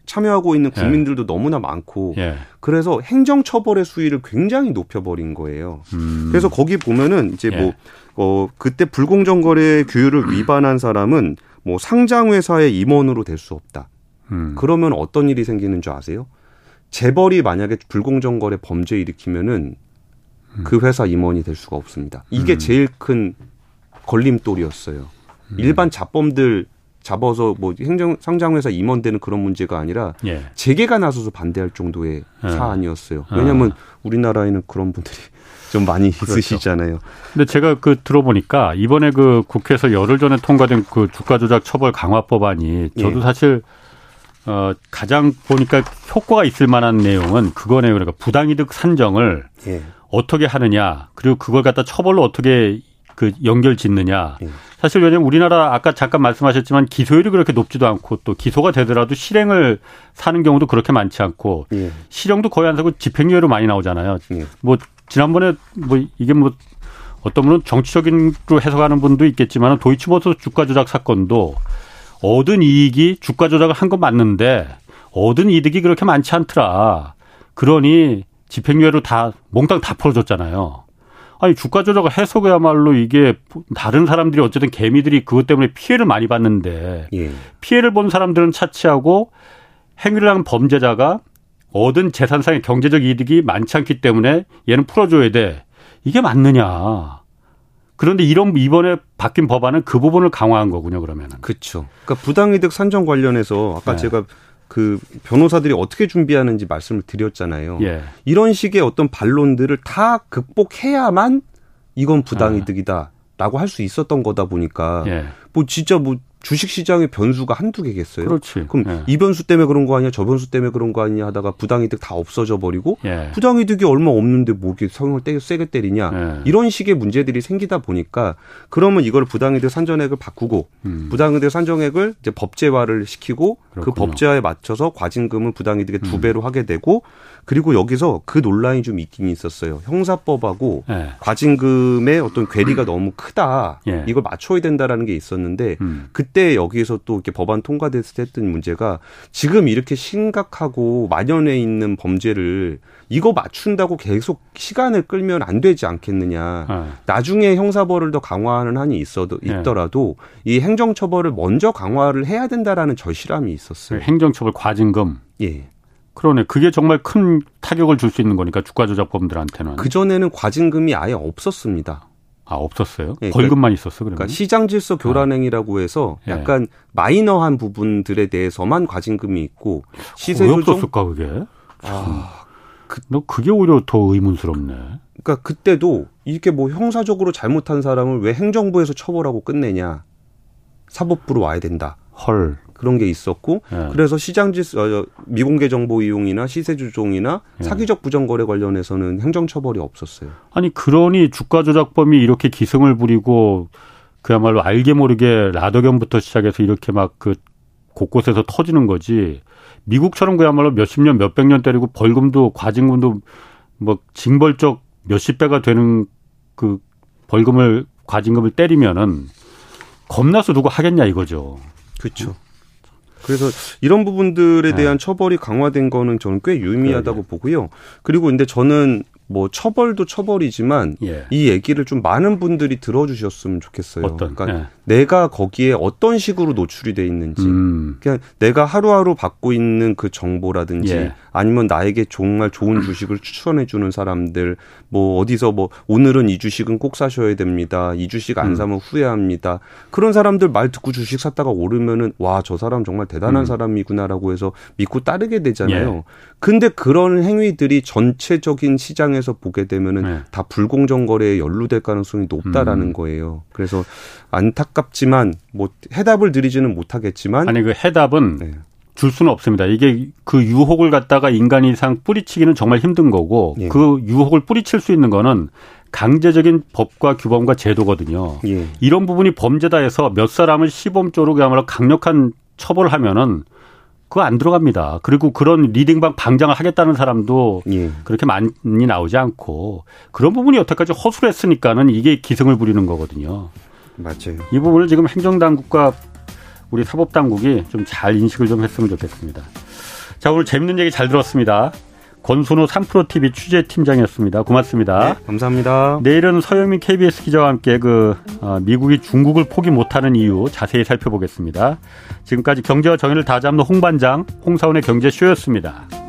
참여하고 있는 예. 국민들도 예. 너무나 많고 예. 그래서 행정 처벌의 수위를 굉장히 높여버린 거예요. 음. 그래서 거기 보면은 이제 뭐 예. 어, 그때 불공정 거래 규율을 위반한 사람은 뭐 상장 회사의 임원으로 될 수 없다. 음. 그러면 어떤 일이 생기는 줄 아세요? 재벌이 만약에 불공정 거래 범죄 일으키면은 음. 그 회사 임원이 될 수가 없습니다. 이게 음. 제일 큰 걸림돌이었어요. 음. 일반 자범들 잡아서 뭐 행정 상장회사 임원 되는 그런 문제가 아니라 예. 재계가 나서서 반대할 정도의 예. 사안이었어요. 왜냐하면 아. 우리나라에는 그런 분들이 좀 많이 그렇죠. 있으시잖아요. 근데 제가 그 들어보니까 이번에 그 국회에서 열흘 전에 통과된 그 주가 조작 처벌 강화 법안이 저도 예. 사실 어 가장 보니까 효과가 있을 만한 내용은 그거네요. 그러니까 부당이득 산정을 예. 어떻게 하느냐 그리고 그걸 갖다 처벌로 어떻게 그 연결 짓느냐. 예. 사실 왜냐면 우리나라 아까 잠깐 말씀하셨지만 기소율이 그렇게 높지도 않고 또 기소가 되더라도 실행을 사는 경우도 그렇게 많지 않고 예. 실형도 거의 안 사고 집행유예로 많이 나오잖아요. 예. 뭐 지난번에 뭐 이게 뭐 어떤 분은 정치적인로 해석하는 분도 있겠지만 도이치모터 주가 조작 사건도 얻은 이익이 주가 조작을 한 건 맞는데 얻은 이득이 그렇게 많지 않더라. 그러니 집행유예로 다 몽땅 다 풀어줬잖아요. 아니 주가 조작을 해서 그야말로 이게 다른 사람들이 어쨌든 개미들이 그것 때문에 피해를 많이 봤는데 예. 피해를 본 사람들은 차치하고 행위를 한 범죄자가 얻은 재산상의 경제적 이득이 많지 않기 때문에 얘는 풀어줘야 돼. 이게 맞느냐. 그런데 이런 이번에 바뀐 법안은 그 부분을 강화한 거군요, 그러면은. 그렇죠. 그러니까 부당이득 산정 관련해서 아까 네. 제가 그 변호사들이 어떻게 준비하는지 말씀을 드렸잖아요. 예. 이런 식의 어떤 반론들을 다 극복해야만 이건 부당이득이다라고 할수 있었던 거다 보니까 예. 뭐 진짜 뭐 주식 시장의 변수가 한두 개겠어요. 그렇지. 그럼 예. 이 변수 때문에 그런 거 아니야, 저 변수 때문에 그런 거 아니냐 하다가 부당이득 다 없어져 버리고 예. 부당이득이 얼마 없는데 뭐 이렇게 성을 떼, 세게 때리냐 예. 이런 식의 문제들이 생기다 보니까 그러면 이걸 부당이득 산정액을 바꾸고 음. 부당이득 산정액을 이제 법제화를 시키고 그 그렇군요. 그 법제화에 맞춰서 과징금을 부당이득의 음. 두 배로 하게 되고 그리고 여기서 그 논란이 좀 있긴 있었어요. 형사법하고 예. 과징금의 어떤 괴리가 너무 크다. 예. 이걸 맞춰야 된다라는 게 있었는데 음. 그때 여기에서 또 이렇게 법안 통과됐을 때 했던 문제가 지금 이렇게 심각하고 만연해 있는 범죄를 이거 맞춘다고 계속 시간을 끌면 안 되지 않겠느냐. 예. 나중에 형사벌을 더 강화하는 한이 있어도 예. 있더라도 이 행정처벌을 먼저 강화를 해야 된다라는 절실함이 있었어요. 행정처벌 과징금. 예. 그러네. 그게 정말 큰 타격을 줄 수 있는 거니까 주가 조작범들한테는. 그 전에는 과징금이 아예 없었습니다. 아 없었어요? 네, 벌금만 있었어 그러면? 그러니까 시장 질서 교란행위라고 해서 예. 약간 예. 마이너한 부분들에 대해서만 과징금이 있고 시세 조정 없었을까 그게? 아, 그, 너 그게 오히려 더 의문스럽네. 그러니까 그때도 이렇게 뭐 형사적으로 잘못한 사람을 왜 행정부에서 처벌하고 끝내냐? 사법부로 와야 된다. 헐. 그런 게 있었고 네. 그래서 시장 질서 어, 미공개 정보 이용이나 시세 조종이나 네. 사기적 부정 거래 관련해서는 행정 처벌이 없었어요. 아니 그러니 주가 조작범이 이렇게 기승을 부리고 그야말로 알게 모르게 라더견부터 시작해서 이렇게 막 그 곳곳에서 터지는 거지. 미국처럼 그야말로 몇십 년, 몇백 년 때리고 벌금도 과징금도 뭐 징벌적 몇십 배가 되는 그 벌금을 과징금을 때리면은 겁나서 누가 하겠냐 이거죠. 그렇죠. 그래서 이런 부분들에 네. 대한 네. 처벌이 강화된 거는 저는 꽤 유의미하다고 그러게. 보고요. 그리고 근데 저는 뭐 처벌도 처벌이지만 예. 이 얘기를 좀 많은 분들이 들어주셨으면 좋겠어요. 어떤? 그러니까 예. 내가 거기에 어떤 식으로 노출이 돼 있는지, 음. 그냥 내가 하루하루 받고 있는 그 정보라든지, 예. 아니면 나에게 정말 좋은 주식을 추천해 주는 사람들, 뭐 어디서 뭐 오늘은 이 주식은 꼭 사셔야 됩니다. 이 주식 안 음. 사면 후회합니다. 그런 사람들 말 듣고 주식 샀다가 오르면은 와 저 사람 정말 대단한 음. 사람이구나라고 해서 믿고 따르게 되잖아요. 예. 근데 그런 행위들이 전체적인 시장에서 보게 되면은 네. 다 불공정 거래에 연루될 가능성이 높다라는 음. 거예요. 그래서 안타깝지만 뭐 해답을 드리지는 못하겠지만 아니 그 해답은 네. 줄 수는 없습니다. 이게 그 유혹을 갖다가 인간 이상 뿌리치기는 정말 힘든 거고 예. 그 유혹을 뿌리칠 수 있는 거는 강제적인 법과 규범과 제도거든요. 예. 이런 부분이 범죄다 해서 몇 사람을 시범적으로 그야말로 강력한 처벌을 하면은 그거 안 들어갑니다. 그리고 그런 리딩방 방장을 하겠다는 사람도 예. 그렇게 많이 나오지 않고 그런 부분이 여태까지 허술했으니까는 이게 기승을 부리는 거거든요. 맞아요. 이 부분을 지금 행정당국과 우리 사법당국이 좀 잘 인식을 좀 했으면 좋겠습니다. 자, 오늘 재밌는 얘기 잘 들었습니다. 권순우 3프로TV 취재팀장이었습니다. 고맙습니다. 네, 감사합니다. 내일은 서영민 KBS 기자와 함께 그 어, 미국이 중국을 포기 못하는 이유 자세히 살펴보겠습니다. 지금까지 경제와 정의를 다잡는 홍반장 홍사원의 경제쇼였습니다.